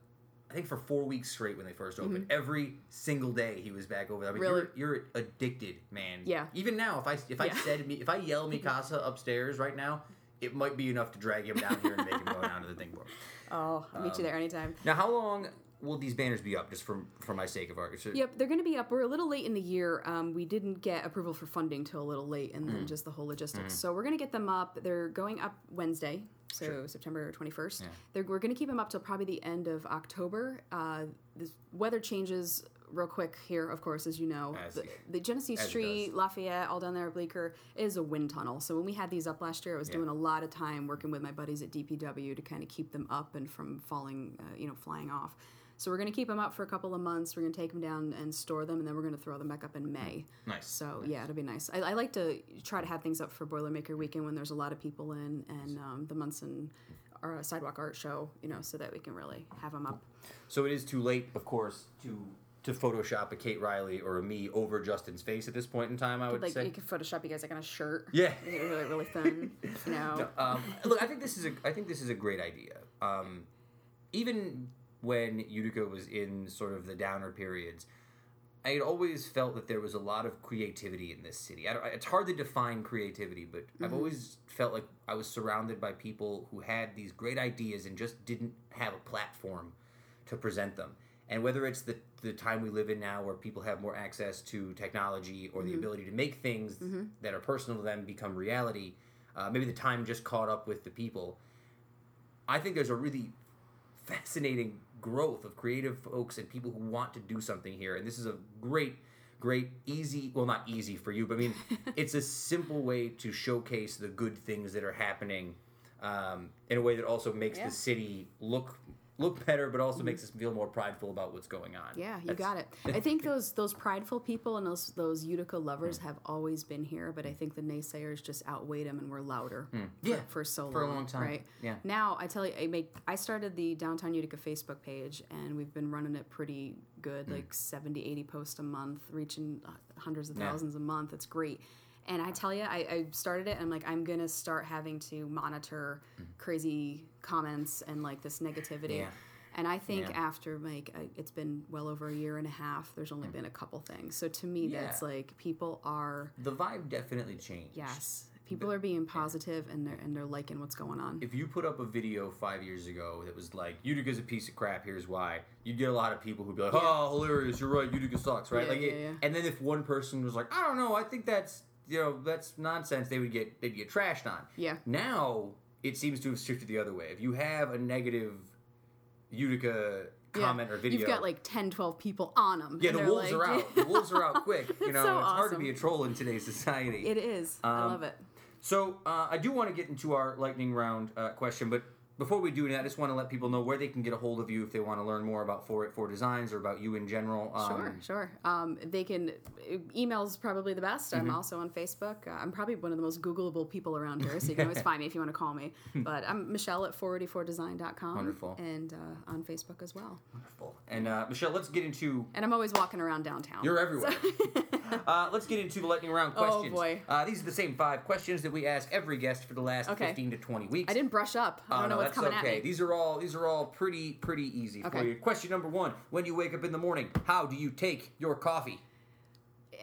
I think for four weeks straight when they first opened. Every single day he was back over there. I mean, Mm-hmm. Really? you're, you're addicted, man. Yeah. Even now, if I if I Yeah. said if I yell (laughs) Mikasa upstairs right now, it might be enough to drag him down here and make him go (laughs) down to the thing board. oh, I'll meet you there anytime. Now, how long will these banners be up just for for my sake of argument? Yep, they're going to be up. We're a little late in the year. Um, we didn't get approval for funding till a little late, and Mm. then just the whole logistics. So we're going to get them up. They're going up Wednesday, so September twenty first. They're We're going to keep them up till probably the end of October. Uh, the weather changes real quick here, of course, as you know. As the, the Genesee Street. Lafayette, all down there, Bleecker is a wind tunnel. So when we had these up last year, I was doing a lot of time working with my buddies at DPW to kind of keep them up and from falling, uh, you know, flying off. So we're going to keep them up for a couple of months. We're going to take them down and store them, and then we're going to throw them back up in May. Nice. So yeah, it'll be nice. I, I like to try to have things up for Boilermaker Weekend when there's a lot of people in, and um, the Munson our Sidewalk Art Show, you know, so that we can really have them up. So it is too late, of course, to to Photoshop a Kate Riley or a me over Justin's face at this point in time. I would Like say. you could Photoshop you guys like on a shirt. Yeah. Really really thin. You (laughs) know. Um, look, I think this is a I think this is a great idea. Um, even when Utica was in sort of the downer periods, I had always felt that there was a lot of creativity in this city. It's hard to define creativity, but I've mm-hmm. always felt like I was surrounded by people who had these great ideas and just didn't have a platform to present them. And whether it's the the time we live in now, where people have more access to technology or the mm-hmm. ability to make things mm-hmm. that are personal to them become reality, uh, maybe the time just caught up with the people. I think there's a really fascinating growth of creative folks and people who want to do something here. And this is a great, great, easy, well, not easy for you, but I mean, (laughs) it's a simple way to showcase the good things that are happening um, in a way that also makes Yeah. the city look look better, but also makes us feel more prideful about what's going on. Yeah, you That's- got it. I think (laughs) those those prideful people and those those Utica lovers have always been here, but I think the naysayers just outweighed them and were louder. for- Hmm. Yeah, for so for a long, long time. right? Yeah. Now I tell you, I make I started the downtown Utica Facebook page, and we've been running it pretty good, like 70, 80 posts a month, reaching uh, hundreds of Yeah. thousands a month. It's great. And I tell you, I, I started it, and I'm like, I'm gonna start having to monitor crazy comments and like this negativity. Hmm. Yeah. And I think Yeah. after like it's been well over a year and a half, there's only been a couple things. So to me, Hmm. Yeah. that's like people are The vibe definitely changed. yes, people are being positive and they're and they're liking what's going on. if you put up a video five years ago that was like Utica's a piece of crap, here's why, you'd get a lot of people who'd be like, "Oh, hilarious! You're right, Utica sucks, right?" Yeah, like, yeah, it- yeah. and then if one person was like, "I don't know, I think that's you know that's nonsense," they would get they'd get trashed on. Yeah. Now it seems to have shifted the other way. If you have a negative Utica Yeah. comment or video, You've got like 10, 12 people on them. yeah, the wolves are out. The wolves are out quick. (laughs) You know, so it's hard to be a troll in today's society. It is. I Um, love it. So uh, I do want to get into our lightning round uh, question, but before we do that, I just want to let people know where they can get a hold of you if they want to learn more about 484 Designs or about you in general. Um, Sure, sure. Um, they can email's probably the best. Mm-hmm. I'm also on Facebook. Uh, I'm probably one of the most Googleable people around here, so you can always (laughs) find me if you want to call me. (laughs) But I'm Michelle at 484design.com. Wonderful. And uh, on Facebook as well. Wonderful. And uh, Michelle, let's get into. And I'm always walking around downtown. You're everywhere. (laughs) uh, let's get into the lightning round questions. Oh, questions. boy. Uh, these are the same five questions that we ask every guest for the last Okay. 15 to 20 weeks. I didn't brush up. I Oh, don't know no, what's that's okay. These are all these are all pretty pretty easy for you. Question number one: When you wake up in the morning, how do you take your coffee?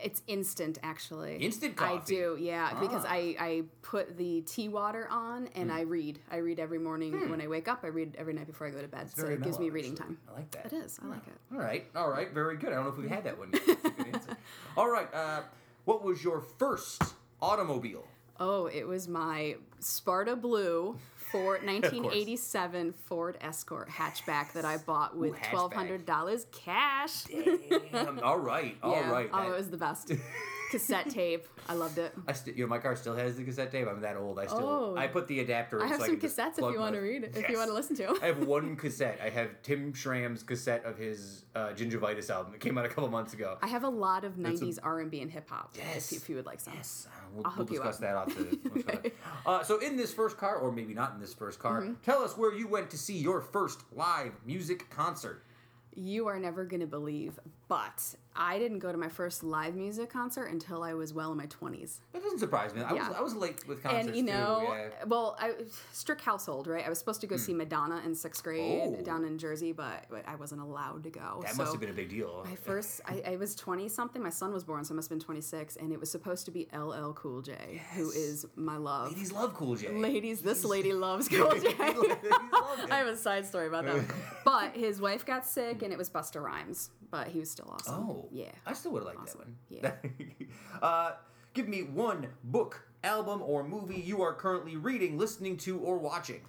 It's instant, actually. Instant coffee. I do, yeah, because Ah. Hmm. I, I put the tea water on and I read. I read every morning when I wake up. I read every night before I go to bed. So Very it gives me reading actually. time. I like that. It is. I like it. All right, all right, very good. I don't know if we had that one. Yet. That's a good answer. (laughs) All right, uh, what was your first automobile? Oh, it was my Sparta Blue Ford (laughs) 1987 Ford Escort hatchback that I bought with hatchback. twelve hundred dollars cash. Damn, all right, (laughs) all yeah. right. Oh, That- it was the best. (laughs) Cassette tape. I loved it. I st- you know, my car still has the cassette tape. I'm that old. I still. Oh. I put the adapter. in I have so some can cassettes if you my- want to read. If Yes. you want to listen to. I have one cassette. I have Tim Schramm's cassette of his uh, Gingivitis album. It came out a couple months ago. I have a lot of a- '90s R&B and hip hop. Yes. If, if you would like some. Yes, uh, we'll, I'll we'll discuss that off the. (laughs) uh, so, in this first car, or maybe not in this first car, Mm-hmm. tell us where you went to see your first live music concert. You are never gonna believe but I didn't go to my first live music concert until I was well in my 20s. That doesn't surprise me. I Yeah. was I was late with concerts and you know, too. Yeah. well, I strict household, right? I was supposed to go hmm. see Madonna in sixth grade Oh. down in Jersey, but I wasn't allowed to go. That so must have been a big deal. my first, I, I was twenty something. My son was born, so I must have been twenty six, and it was supposed to be LL Cool J, who Yes. is my love. Ladies love Cool J. Ladies, this lady loves (laughs) Cool J. love (laughs) I have a side story about that. (laughs) but his wife got sick, and it was Busta Rhymes, but he was still awesome. Oh, yeah. I still would have liked Awesome. that one. (laughs) uh, give me one book, album, or movie you are currently reading, listening to, or watching.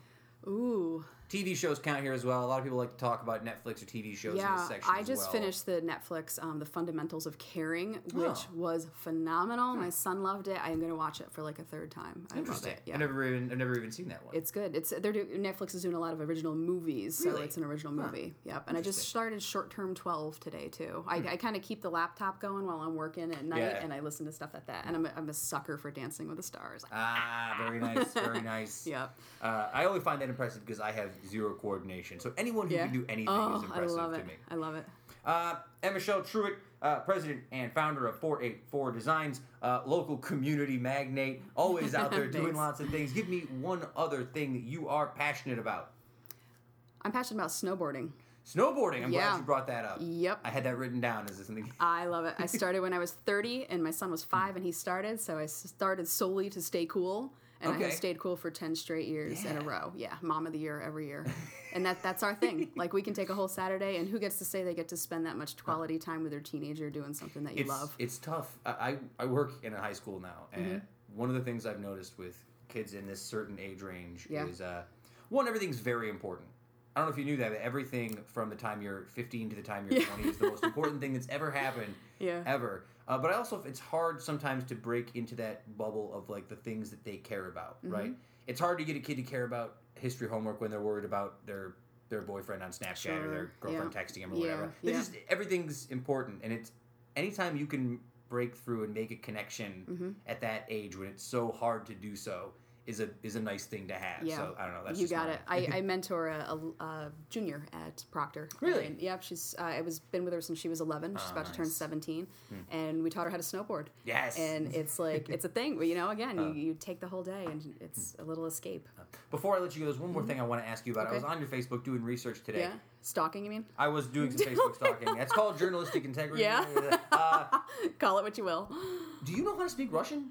Ooh, TV shows count here as well. A lot of people like to talk about Netflix or TV shows in yeah. this section. I just well. finished the Netflix, um, The Fundamentals of Caring, which Oh. was phenomenal. My son loved it. I'm going to watch it for like a third time. I love Interesting. it. Yeah. I've never even I've never even seen that one. It's good. It's they're do, Netflix is doing a lot of original movies, so Really? it's an original movie. Yep. And I just started Short Term Twelve today too. I, I kind of keep the laptop going while I'm working at night, Yeah. and I listen to stuff like that. And I'm a, I'm a sucker for Dancing with the Stars. ah, very nice, very (laughs) nice. Yep. Uh, I only find that impressive because I have zero coordination. So anyone who Yeah. can do anything Oh, is I impressive love to me. I love it. Uh, and Michelle Truett, uh, president and founder of 484 Designs, uh, local community magnate, always out there (laughs) doing lots of things. Give me one other thing that you are passionate about. I'm passionate about snowboarding. Snowboarding. I'm Yeah. glad you brought that up. Yep. I had that written down as something. I love it. I (laughs) started when I was 30, and my son was five, and he started. So I started solely to stay cool, and I have stayed cool for 10 straight years in a row. Yeah, mom of the year every year, and that that's our thing. (laughs) Like we can take a whole Saturday, and who gets to say they get to spend that much quality time with their teenager doing something that you It's, love? it's tough. I, I, I work in a high school now, and Mm-hmm. one of the things I've noticed with kids in this certain age range Yeah. is uh, one, everything's very important. I don't know if you knew that, but everything from the time you're 15 to the time you're Yeah. 20 is the most important thing that's ever happened, (laughs) Yeah. ever. Uh, but I also, it's hard sometimes to break into that bubble of like the things that they care about, Mm-hmm. right? It's hard to get a kid to care about history homework when they're worried about their their boyfriend on Snapchat or their girlfriend yeah. texting him or whatever. Yeah. just everything's important, and it's anytime you can break through and make a connection Mm-hmm. at that age when it's so hard to do so is a is a nice thing to have. Yeah, So I don't know. That's you just got it. I, I (laughs) mentor a, a, a junior at Proctor. Really? And, yep. She's uh, I was been with her since she was 11. She's Oh, about to turn nice. Hmm. 17, and we taught her how to snowboard. Yes. And it's like it's a thing. You know, again, Uh. you, you take the whole day, and it's a little escape. Before I let you go, there's one more thing I want to ask you about. Okay. I Mm-hmm. Was on your Facebook doing research today. Yeah. Stalking, you mean? I was doing some (laughs) Facebook stalking. That's called journalistic integrity. Yeah. (laughs) Uh, Call it what you will. do you know how to speak Russian?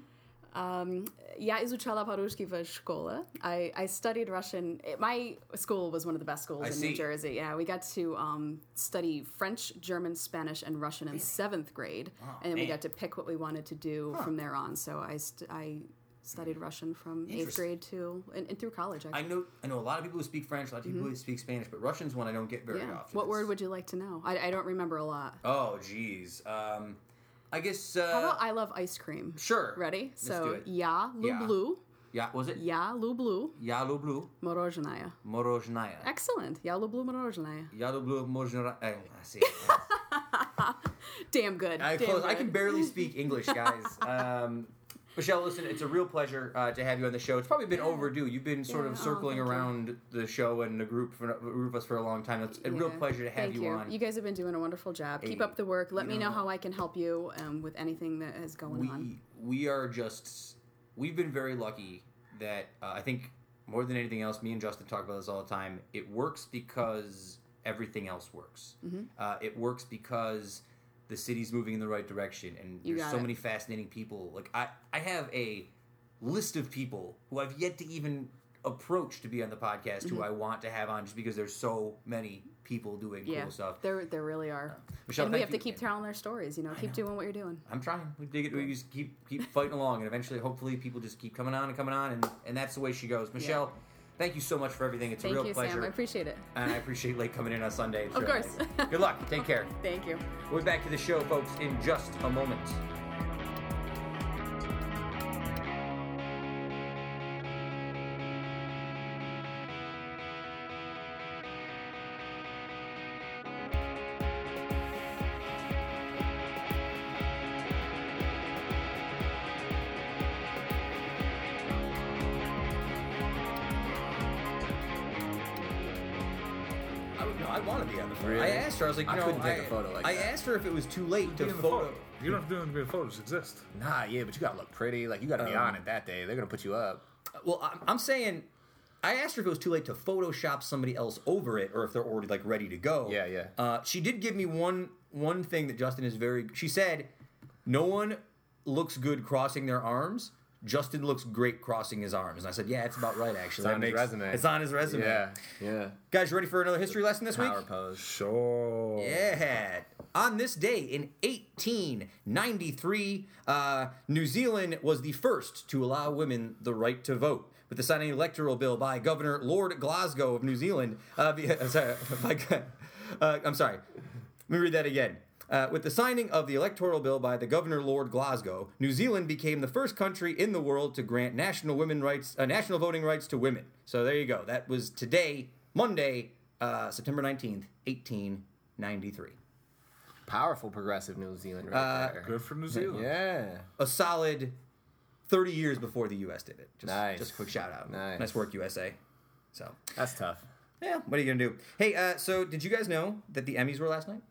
Um, я изучала по-русски в школе. I, I studied Russian. It- my school was one of the best schools I in see. New Jersey. Yeah, we got to um, study French, German, Spanish, and Russian in seventh grade, and then we man. got to pick what we wanted to do from there on. So I, st- I studied Russian from eighth Interesting. grade to and, and through college. I Actually. know I know a lot of people who speak French, a lot of people who speak Spanish, but Russian's one I don't get very Mm-hmm. yeah. often. What It's- word would you like to know? I, I don't remember a lot. Oh, geez. Um, I guess. Uh, How about uh, I love ice cream? Sure. Ready? Let's so lu yeah. blue. Yeah, was it? Ya lublu. Ya lublu. Morozhnaya. Morozhnaya. Excellent. Ya lublu morozhnaya. Ya lublu morozhnaya. Oh, I see. (laughs) Damn good. I, Damn close. Good. I can barely speak English, guys. (laughs) um, Michelle, listen, it's a real pleasure uh, to have you on the show. It's probably been overdue. You've been sort Yeah, of oh, circling you. around the show and the group for a group of us for a long time. It's a real pleasure to have Thank you, on. You guys have been doing a wonderful job. Keep up the work. Let me know know- how I can help you um, with anything that is going on. we we are just we've been very lucky that uh, I think more than anything else, me and Justin talk about this all the time. It works because everything else works. Mm-hmm. Uh, it works because the city's moving in the right direction, and You there's so it. many fascinating people. Like I, I have a list of people who I've yet to even approach to be on the podcast who I want to have on just because there's so many people doing Mm-hmm. Yeah, cool stuff. there there really are. Michelle, and we have to keep telling their stories. You know, keep doing what you're doing. I'm trying. We dig it. We just keep keep fighting along, and eventually, hopefully, people just keep coming on and coming on, and and that's the way she goes. Michelle, thank you so much for everything. It's Thank a real you, pleasure, Sam. I appreciate it. and I appreciate Lake coming in on Sunday. Of course. Good luck. Take (laughs) care. Thank you. We'll be back to the show, folks, in just a moment. Like, you I know, couldn't take I, a photo like I that. asked her if it was too late to in the photo. photo. You don't have to do anything. Photos exist. Nah, yeah, but you gotta look pretty. Like you gotta be Um, on it that day. They're gonna put you up. Well, I'm, I'm saying, I asked her if it was too late to Photoshop somebody else over it, or if they're already like ready to go. Yeah, yeah. Uh, she did give me one one thing that Justin is very. She said, "No one looks good crossing their arms." Justin looks great crossing his arms, and I said, "Yeah, it's about right. Actually, It's on That his resume. It's on his resume." Yeah, yeah. Guys, you ready for another history lesson this Power week? pose. Sure. Yeah. On this day in 1893, uh, New Zealand was the first to allow women the right to vote. With the signing of the electoral bill by Governor Lord Glasgow of New Zealand, uh, (laughs) uh, sorry, (laughs) by, uh, I'm sorry. Let me read that again. Uh, with the signing of the electoral bill by the Governor Lord Glasgow, New Zealand became the first country in the world to grant national women rights, uh, national voting rights to women. So there you go. That was today, Monday, uh, September 19th, 1893. Powerful progressive New Zealand right Uh, there. Good for New Zealand. Yeah. A solid 30 years before the U.S. did it. Just, Nice. Just a quick shout out. Nice. work, USA. So, That's tough. yeah, what are you going to do? Hey, uh, so did you guys know that the Emmys were last night?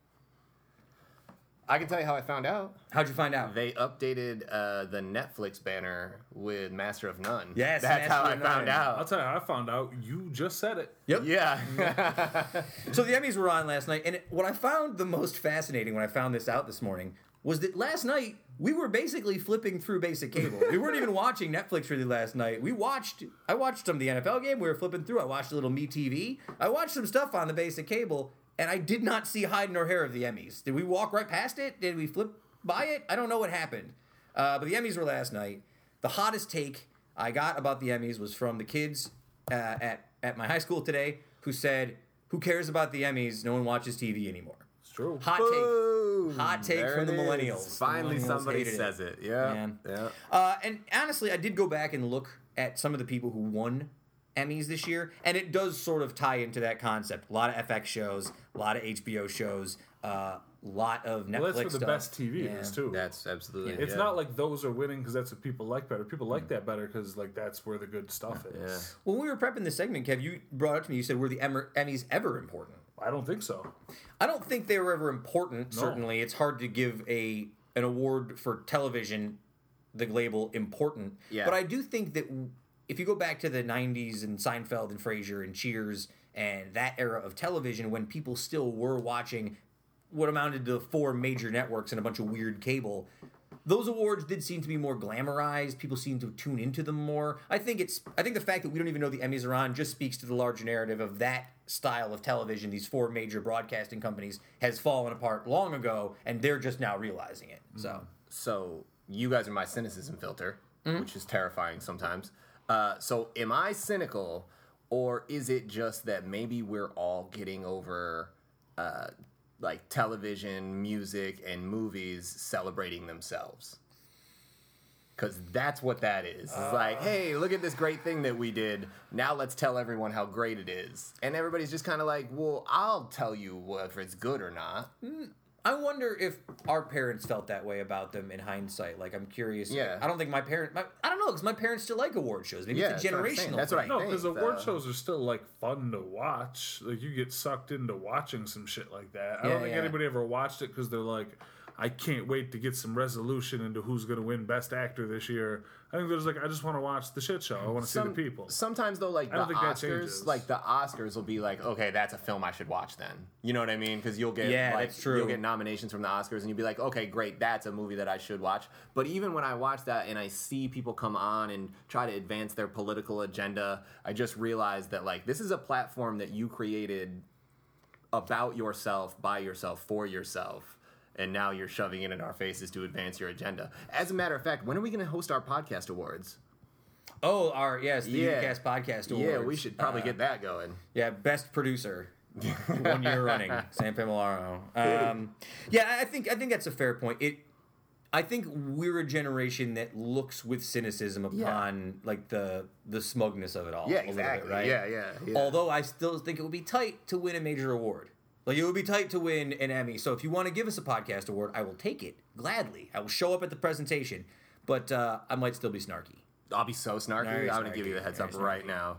I can tell you how I found out. How'd you find out? They updated uh, the Netflix banner with Master of None. Yes, that's Master how I of found None. I'll tell you how I found out. You just said it. Yep. Yeah. (laughs) So the Emmys were on last night, and it, what I found the most fascinating when I found this out this morning was that last night we were basically flipping through basic cable. we weren't even watching Netflix really last night. We watched. I watched some of the NFL game. We were flipping through. I watched a little Me TV. I watched some stuff on the basic cable, and I did not see hide nor hair of the Emmys. Did we walk right past it? Did we flip by it? I don't know what happened. Uh, but the Emmys were last night. The hottest take I got about the Emmys was from the kids uh, at at my high school today, who said, "Who cares about the Emmys? No one watches TV anymore." It's true. Hot Boom. take. Hot take There from the millennials. The Finally, millennials somebody says it. Yeah. Man. Yeah. Uh, and honestly, I did go back and look at some of the people who won Emmys this year, and it does sort of tie into that concept. A lot of FX shows, a lot of HBO shows, a uh, lot of Netflix Well, that's for the stuff. best TV Yeah. is too. That's absolutely. It's yeah. not like those are winning because that's what people like better. People like that better because like that's where the good stuff is. When we were prepping this segment, Kev, you brought up to me. You said, "Were the Emmer- Emmys ever important?" I don't think so. I don't think they were ever important. Certainly, it's hard to give a an award for television the label important. Yeah. But I do think that w- if you go back to the '90s and Seinfeld and Frasier and Cheers and that era of television, when people still were watching what amounted to four major networks and a bunch of weird cable. Those awards did seem to be more glamorized. People seem to tune into them more. I think it's. I think the fact that we don't even know the Emmys are on just speaks to the larger narrative of that style of television. These four major broadcasting companies has fallen apart long ago, and they're just now realizing it. So So you guys are my cynicism filter, Mm-hmm. which is terrifying sometimes. Uh, so am I cynical, or is it just that maybe we're all getting over, uh, like television, music, and movies celebrating themselves? Because that's what that is. It's like, Uh. hey, look at this great thing that we did. Now let's tell everyone how great it is. And everybody's just kind of like, well, I'll tell you whether it's good or not. I wonder if our parents felt that way about them in hindsight. Like I'm curious. Yeah. I don't think my parents. My, I don't know because my parents still like award shows. Maybe Yeah, it's a that's what I'm generational. That's what I thing. No, think, because award though. shows are still like fun to watch. Like you get sucked into watching some shit like that. I Yeah, don't think yeah. anybody ever watched it because they're like, I can't wait to get some resolution into who's going to win Best Actor this year. I think there's like, I just want to watch the shit show. I want to see the people. Sometimes though, like I don't the think that Oscars, like the Oscars will be like, okay, that's a film I should watch then. You know what I mean? Because you'll get Yeah, like that's true. you'll get nominations from the Oscars, and you'll be like, okay, great, that's a movie that I should watch. But even when I watch that and I see people come on and try to advance their political agenda, I just realize that like this is a platform that you created about yourself, by yourself, for yourself. And now you're shoving it in our faces to advance your agenda. As a matter of fact, when are we going to host our podcast awards? Oh, our yes, the Yeah. Podcast awards. Yeah, we should probably Uh, get that going. Yeah, best producer. (laughs) One year running, Sam Pamilaro. Um, yeah, I think I think that's a fair point. It, I think we're a generation that looks with cynicism upon like the the smugness of it all. Yeah, a little bit, exactly. right? Yeah, yeah, yeah. Although I still think it would be tight to win a major award. Like it would be tight to win an Emmy. So if you want to give us a podcast award, I will take it gladly. I will show up at the presentation, but uh, I might still be snarky. I'll be so snarky. Very I'm gonna give you the heads very up right now.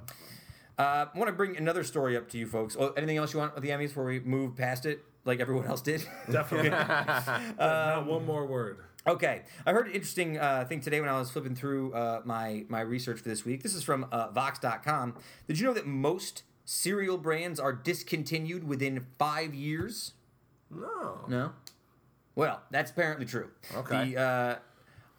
Uh, I want to bring another story up to you folks. Oh, anything else you want with the Emmys before we move past it, like everyone else did? (laughs) Definitely. (laughs) Not one more word. Okay, I heard an interesting uh, thing today when I was flipping through uh, my my research for this week. This is from uh, Vox.com. Did you know that most cereal brands are discontinued within five years? No. No. Well, that's apparently true. Okay. The, uh,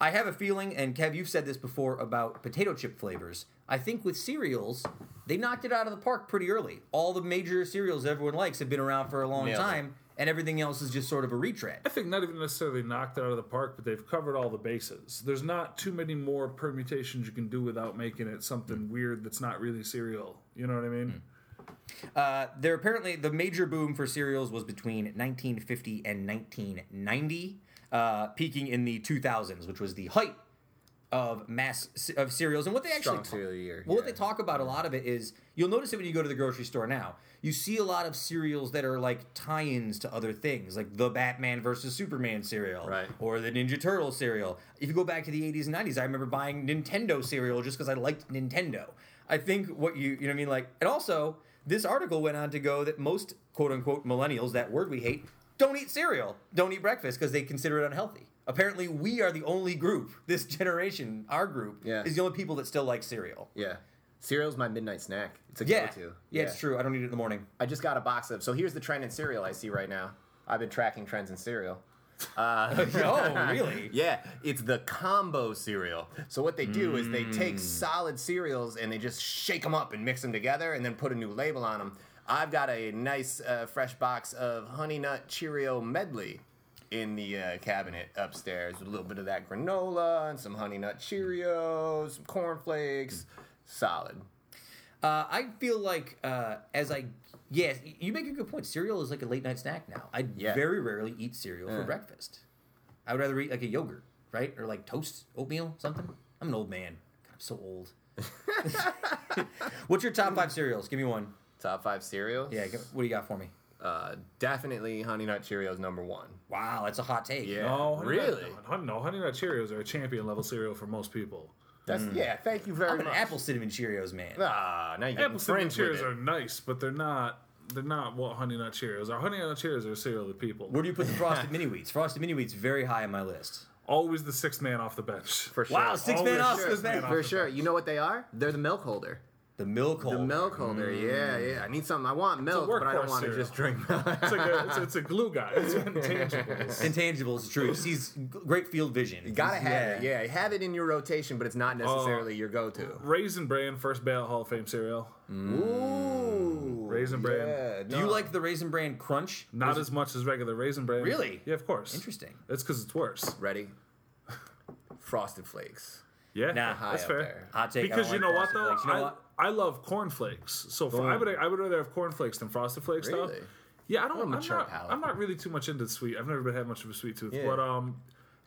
I have a feeling, and Kev, you've said this before about potato chip flavors. I think with cereals, they knocked it out of the park pretty early. All the major cereals everyone likes have been around for a long Nailed it. time, and everything else is just sort of a retread. I think not even necessarily knocked it out of the park, but they've covered all the bases. There's not too many more permutations you can do without making it something weird that's not really cereal. You know what I mean? Uh, there apparently the major boom for cereals was between 1950 and 1990, uh, peaking in the 2000s, which was the height of mass of cereals. And what they actually cereal year, well, what they talk about a lot of it is you'll notice it when you go to the grocery store now. You see a lot of cereals that are like tie-ins to other things, like the Batman versus Superman cereal, Right. or the Ninja Turtle cereal. If you go back to the 80s and 90s, I remember buying Nintendo cereal just because I liked Nintendo. I think what you you know what I mean like, and also this article went on to go that most quote unquote millennials, that word we hate, don't eat cereal, don't eat breakfast because they consider it unhealthy. Apparently, we are the only group, (laughs) this generation, our group, Yeah. is the only people that still like cereal. Yeah. Cereal's my midnight snack. It's a Yeah. go-to. yeah, it's true. I don't eat it in the morning. I just got a box of. So here's the trend in cereal I see right now. I've been tracking trends in cereal. (laughs) Uh, oh, (laughs) really? Yeah, it's the combo cereal. So what they do is they Mm. take solid cereals and they just shake them up and mix them together and then put a new label on them. I've got a nice uh, fresh box of Honey Nut Cheerio medley in the uh, cabinet upstairs with a little bit of that granola and some Honey Nut Cheerios, some cornflakes. Solid. Uh, I feel like uh, as I yes, you make a good point. Cereal is like a late night snack now. I Yeah. very rarely eat cereal for breakfast. I would rather eat like a yogurt, right, or like toast, oatmeal, something. I'm an old man. I'm so old. (laughs) What's your top five cereals? Give me one. Top five cereals. Yeah, what do you got for me? Uh, definitely Honey Nut Cheerios number one. Wow, that's a hot take. Yeah. No, Honey really? Nut, Honey, no, Honey Nut Cheerios are a champion level cereal for most people. That's yeah. Thank you very I'm an much. apple cinnamon Cheerios man. Ah, now you get Apple cinnamon Cheerios are nice, but they're not. They're not what Honey Nut Cheerios are. Honey Nut Cheerios are cereal to people. Where do you put the frosted (laughs) mini wheats? Frosted mini wheats very high on my list. Always the sixth man off the bench. For sure. Wow, six Always man off the bench. For sure. You know what they are? They're the milk holder. The milk hole. The milk holder. Yeah, mm. yeah. I need something. I want milk, but I don't workhorse want to just drink (laughs) milk. It's like a, it's, it's a glue guy. It's intangibles. Intangibles, true. (laughs) He's great field vision. You gotta have it. Yeah, have it in your rotation, but it's not uh, necessarily your go-to. Raisin Bran, first ballot Hall of Fame cereal. Mm. Ooh, Raisin Bran. Yeah, Do you like the Raisin Bran Crunch? Not as much as regular Raisin Bran. Really? Yeah, of course. Interesting. It's because it's worse. ready? (laughs) Frosted Flakes. Yeah, Nah. High that's up fair. there. Hot take. I Because don't you like know what though, You know I, what? I love cornflakes. So for, I would I would rather have cornflakes than frosted flakes stuff. Really? Yeah, I don't. What a I'm mature not, palate. I'm not really too much into sweet. I've never been had much of a sweet tooth, Yeah. but um,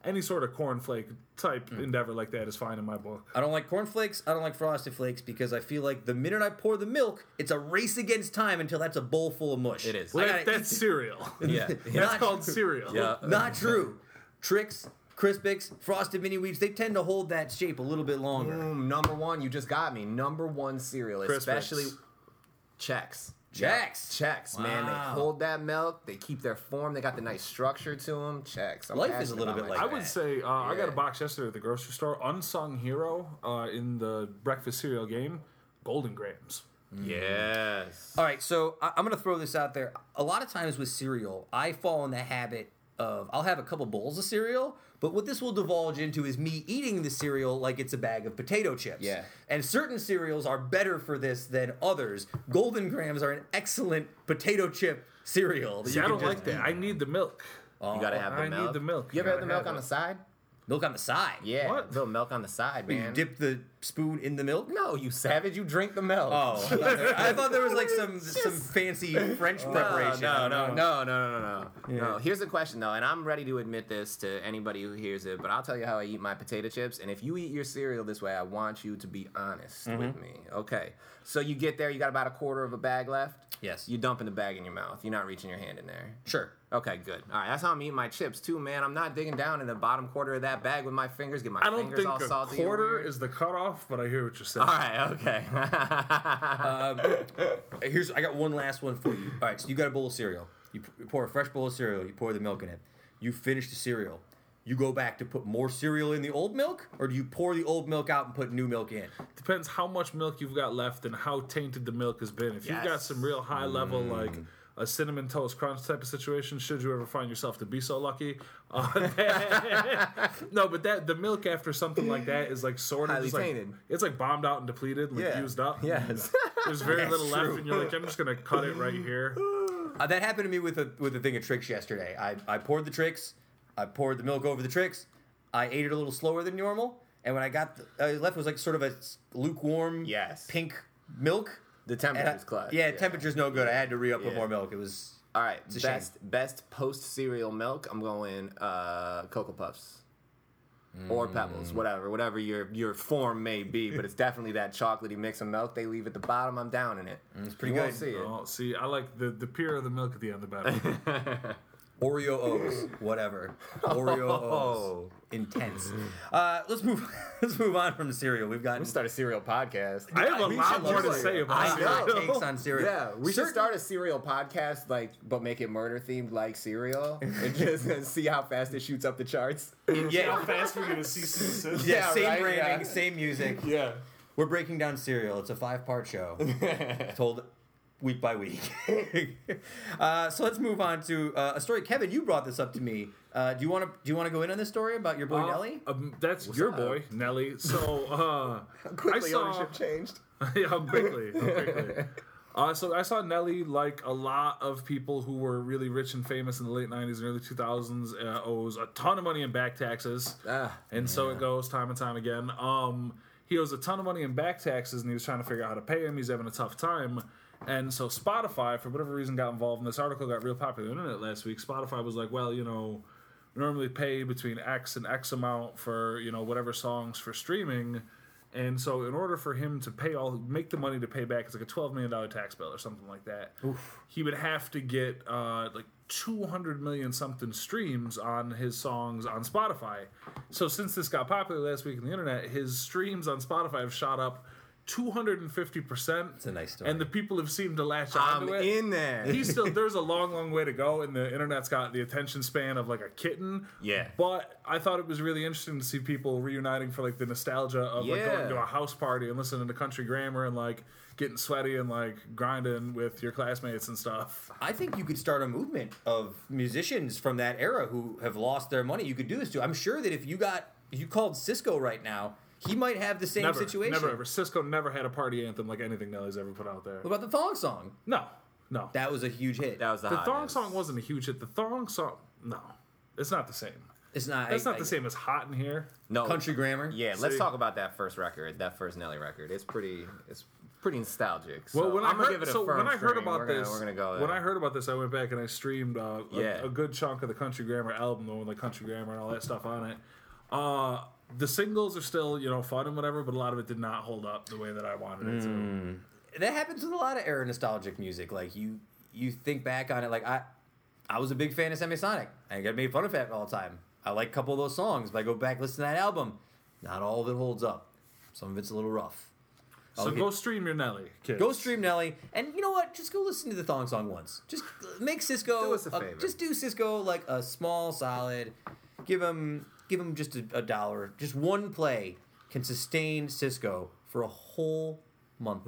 any sort of cornflake type Mm. endeavor like that is fine in my book. I don't like cornflakes. I don't like frosted flakes because I feel like the minute I pour the milk, it's a race against time until that's a bowl full of mush. It is. Well, that, that's (laughs) cereal. Yeah. that's Not called cereal. Yeah. Not true. Trix, Crispix, frosted mini wheats, they tend to hold that shape a little bit longer. Boom, number one. You just got me. Number one cereal, Crispix. especially Chex. Chex. Chex, man. They hold that milk. They keep their form. They got the nice structure to them. Chex. I'm Life is a little bit my like I that. would say uh, I got a box yesterday at the grocery store. Unsung hero uh, in the breakfast cereal game, Golden Grams. Yes. All right, so I- I'm going to throw this out there. A lot of times with cereal, I fall in the habit of I'll have a couple bowls of cereal, but what this will divulge into is me eating the cereal like it's a bag of potato chips. Yeah. And certain cereals are better for this than others. Golden Grams are an excellent potato chip cereal. that See, I don't like that. eat. I need the milk. Oh, You gotta oh, have the I milk. need the milk. You ever had Gotta the milk have on it. the side? Milk on the side. Yeah. What? Little milk on the side, man. You dip the spoon in the milk? no, you savage. You drink the milk. Oh, I thought there, I thought there was like some (laughs) some fancy (laughs) French preparation. No, I no, don't no, no, no, no, no, no. Here's the question though, and I'm ready to admit this to anybody who hears it, but I'll tell you how I eat my potato chips. And if you eat your cereal this way, I want you to be honest Mm-hmm. with me. Okay. So you get there, you got about a quarter of a bag left. Yes. You dumping the bag in your mouth. You're not reaching your hand in there. Sure. Okay, good. All right, that's how I'm eating my chips too, man. I'm not digging down in the bottom quarter of that bag with my fingers, get my I don't fingers think all a salty. quarter is the cutoff, but I hear what you're saying. All right, okay. Um, here's I got one last one for you. All right, so you got a bowl of cereal. You p- pour a fresh bowl of cereal. You pour the milk in it. You finish the cereal. You go back to put more cereal in the old milk, or do you pour the old milk out and put new milk in? Depends how much milk you've got left and how tainted the milk has been. If you've got Yes. some real high level, like mm. A cinnamon toast crunch type of situation, should you ever find yourself to be so lucky? Uh, (laughs) no, but that the milk after something like that is like sort of Highly just like, tainted. it's like bombed out and depleted, like Yeah. used up. Yes. (laughs) There's very That's little left, and you're like, I'm just gonna cut it right here. (sighs) Uh, that happened to me with a with a thing of Trix yesterday. I, I poured the Trix, I poured the milk over the Trix. I ate it a little slower than normal, and when I got the, uh, left, it was like sort of a s- lukewarm, Yes. pink milk. The temperature's clutch. yeah, temperature's no good. I had to re up with more milk. It was All right, It's a shame. best best post cereal milk. I'm going uh, Cocoa Puffs or Mm. Pebbles, whatever, whatever your your form may be. But it's definitely that chocolatey mix of milk they leave at the bottom. I'm down in it. it's pretty You won't good. See it. Oh, see, I like the the pure of the milk at the end, of the better. (laughs) Oreo O's, whatever. (laughs) Oreo O's, intense. Uh, let's move. (laughs) Let's move on from the cereal. We've got We start a cereal podcast. I have a We lot more to say it. about I know. takes on cereal. Yeah, we should start a cereal podcast, like, but make it murder themed, like cereal, and just (laughs) see how fast it shoots up the charts. Yeah, how fast for you to see some (laughs) yeah, Yeah, same right, branding, yeah. same music. Yeah. We're breaking down cereal. It's a five-part show, told week by week. (laughs) uh, so let's move on to uh, a story. Kevin, you brought this up to me. Uh, do you want to do you want to go in on this story about your boy Uh, Nelly? um, that's your up? boy, Nelly. So uh, (laughs) Quickly, I saw, ownership changed. (laughs) yeah, quickly, quickly. Uh, so I saw Nelly, like a lot of people who were really rich and famous in the late '90s and early 2000s, uh, owes a ton of money in back taxes, Ah, and so it goes time and time again. Um, he owes a ton of money in back taxes, and he was trying to figure out how to pay him. He's having a tough time. And so Spotify, for whatever reason, got involved in this article. Got real popular on the internet last week. Spotify was like, "Well, you know, normally pay between X and X amount for you know whatever songs for streaming, and so in order for him to pay all make the money to pay back, it's like a twelve million dollar tax bill or something like that. He would have to get uh, like two hundred million something streams on his songs on Spotify. So since this got popular last week on the internet, his streams on Spotify have shot up. 250%. It's a nice story. And the people have seemed to latch I'm onto it in there. he's still (laughs) there's a long long way to go and the internet's got the attention span of like a kitten Yeah. but i thought it was really interesting to see people reuniting for like the nostalgia of like Yeah. going to a house party and listening to country grammar and like getting sweaty and like grinding with your classmates and stuff I think you could start a movement of musicians from that era who have lost their money. You could do this too. I'm sure that if you got if you called Sisqó right now, he might have the same never situation. never ever Sisqó never had a party anthem like anything nelly's ever put out there What about the thong song? no no That was a huge hit. That was the, the thong song wasn't a huge hit the thong song no it's not the same it's not. that's I- not I- the same as hot in here no Country grammar. Yeah, let's talk about that first record, that first Nelly record. It's pretty, it's pretty nostalgic. So Well, when I I'm gonna heard, give it a so firm when I heard stream. about we're gonna, this, we're gonna go. when. I heard about this, I went back and I streamed uh, a, Yeah. a good chunk of the Country Grammar album, the one with like Country Grammar and all that stuff on it. Uh, the singles are still you know fun and whatever, but a lot of it did not hold up the way that I wanted it Mm. to. that happens with a lot of era nostalgic music. Like you, you think back on it. Like I, I was a big fan of Semisonic. I got made fun of it all the time. I like a couple of those songs, but I go back listen to that album. Not all of it holds up. Some of it's a little rough. So I'll go get- stream your Nelly, kids. Go stream Nelly, and you know what? Just go listen to the thong song once. Just make Sisqó. Do us a favor. just do Sisqó like a small solid. Give him, give him just a, a dollar. Just one play can sustain Sisqó for a whole month.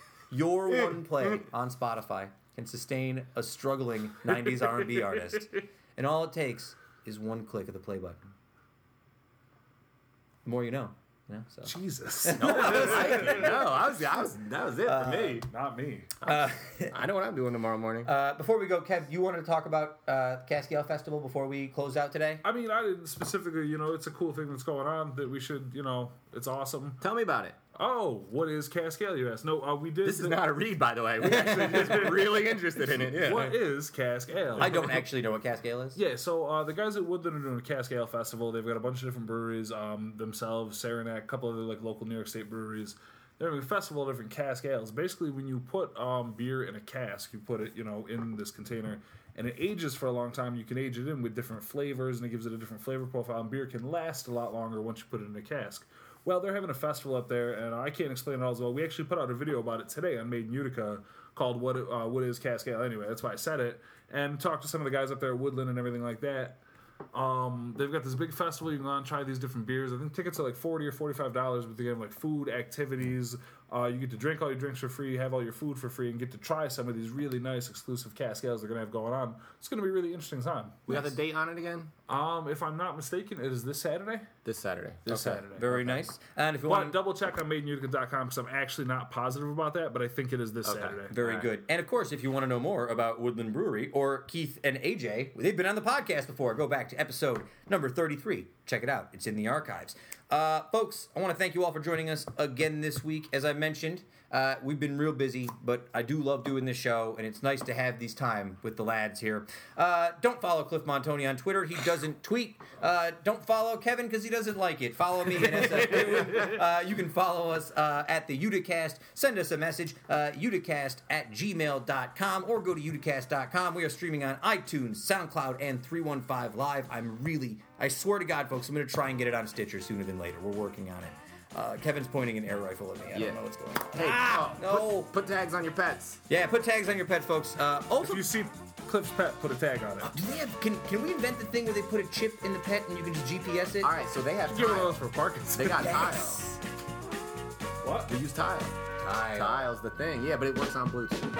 (laughs) Your one play on Spotify can sustain a struggling '90s R&B artist, and all it takes is one click of the play button. The more you know. You know, so. Jesus, (laughs) no, I was, I was, that was it for me. not me. Uh, (laughs) I know what I'm doing tomorrow morning. Uh, before we go, Kev, you wanted to talk about uh, Cask Ale Festival before we close out today? I mean, I didn't specifically. You know, it's a cool thing that's going on that we should. You know, it's awesome. Tell me about it. Oh, what is Cask Ale? You asked. No, uh, we did. This is the- not a read, by the way. We (laughs) actually just been really interested in it. Yeah. What is Cask Ale? I don't actually know what Cask Ale is. Yeah, so uh, the guys at Woodland are doing a Cask Ale Festival. They've got a bunch of different breweries um, themselves, Saranac, a couple other like local New York State breweries they're having a festival of different cask ales. Basically, when you put um, beer in a cask, you put it, you know, in this container, and it ages for a long time. You can age it in with different flavors, and it gives it a different flavor profile. And beer can last a lot longer once you put it in a cask. Well, they're having a festival up there, and I can't explain it all as well. We actually put out a video about it today on Made in Utica called "What uh, What Is Cask Ale?" Anyway, that's why I said it, and talked to some of the guys up there at Woodland and everything like that. Um, they've got this big festival. You can go and try these different beers. I think tickets are like forty or forty-five dollars, but they have like food, activities. Uh, you get to drink all your drinks for free, have all your food for free, and get to try some of these really nice exclusive cask ales they're gonna have going on. It's gonna be a really interesting time. We got the date on it again Um, if I'm not mistaken, it is this Saturday. this Saturday. This Okay. Saturday. Very nice. And if you But want double check on madeinutica.com because I'm actually not positive about that, but I think it is this Okay. Saturday. Very Alright. good. And of course, if you want to know more about Woodland Brewery or Keith and AJ, they've been on the podcast before. Go back to episode number 33. Check it out, it's in the archives. Uh, folks, I want to thank you all for joining us again this week. As I mentioned, uh, we've been real busy, but I do love doing this show, and it's nice to have these time with the lads here. Uh, don't follow Cliff Montanye on Twitter. He doesn't tweet. Uh, don't follow Kevin because he doesn't like it. Follow me at uh, you can follow us uh, at the Uticast. Send us a message, uticast at gmail.com, or go to uticast.com. We are streaming on iTunes, SoundCloud, and 315 Live. I'm really, I swear to God, folks, I'm going to try and get it on Stitcher sooner than later. We're working on it. Uh, Kevin's pointing an air rifle at me. I Yeah. don't know what's going on. Hey, Ah, oh, no. Put, put tags on your pets. Yeah, put tags on your pets, folks. Uh, If you see Cliff's pet, put a tag on it. do they have? Can, can we invent the thing where they put a chip in the pet and you can just GPS it? All right, so they have Give one of those for Parkinson's. They got tile. Yes. what? We use tile. Tile. Tile's the thing. Yeah, but it works on Bluetooth.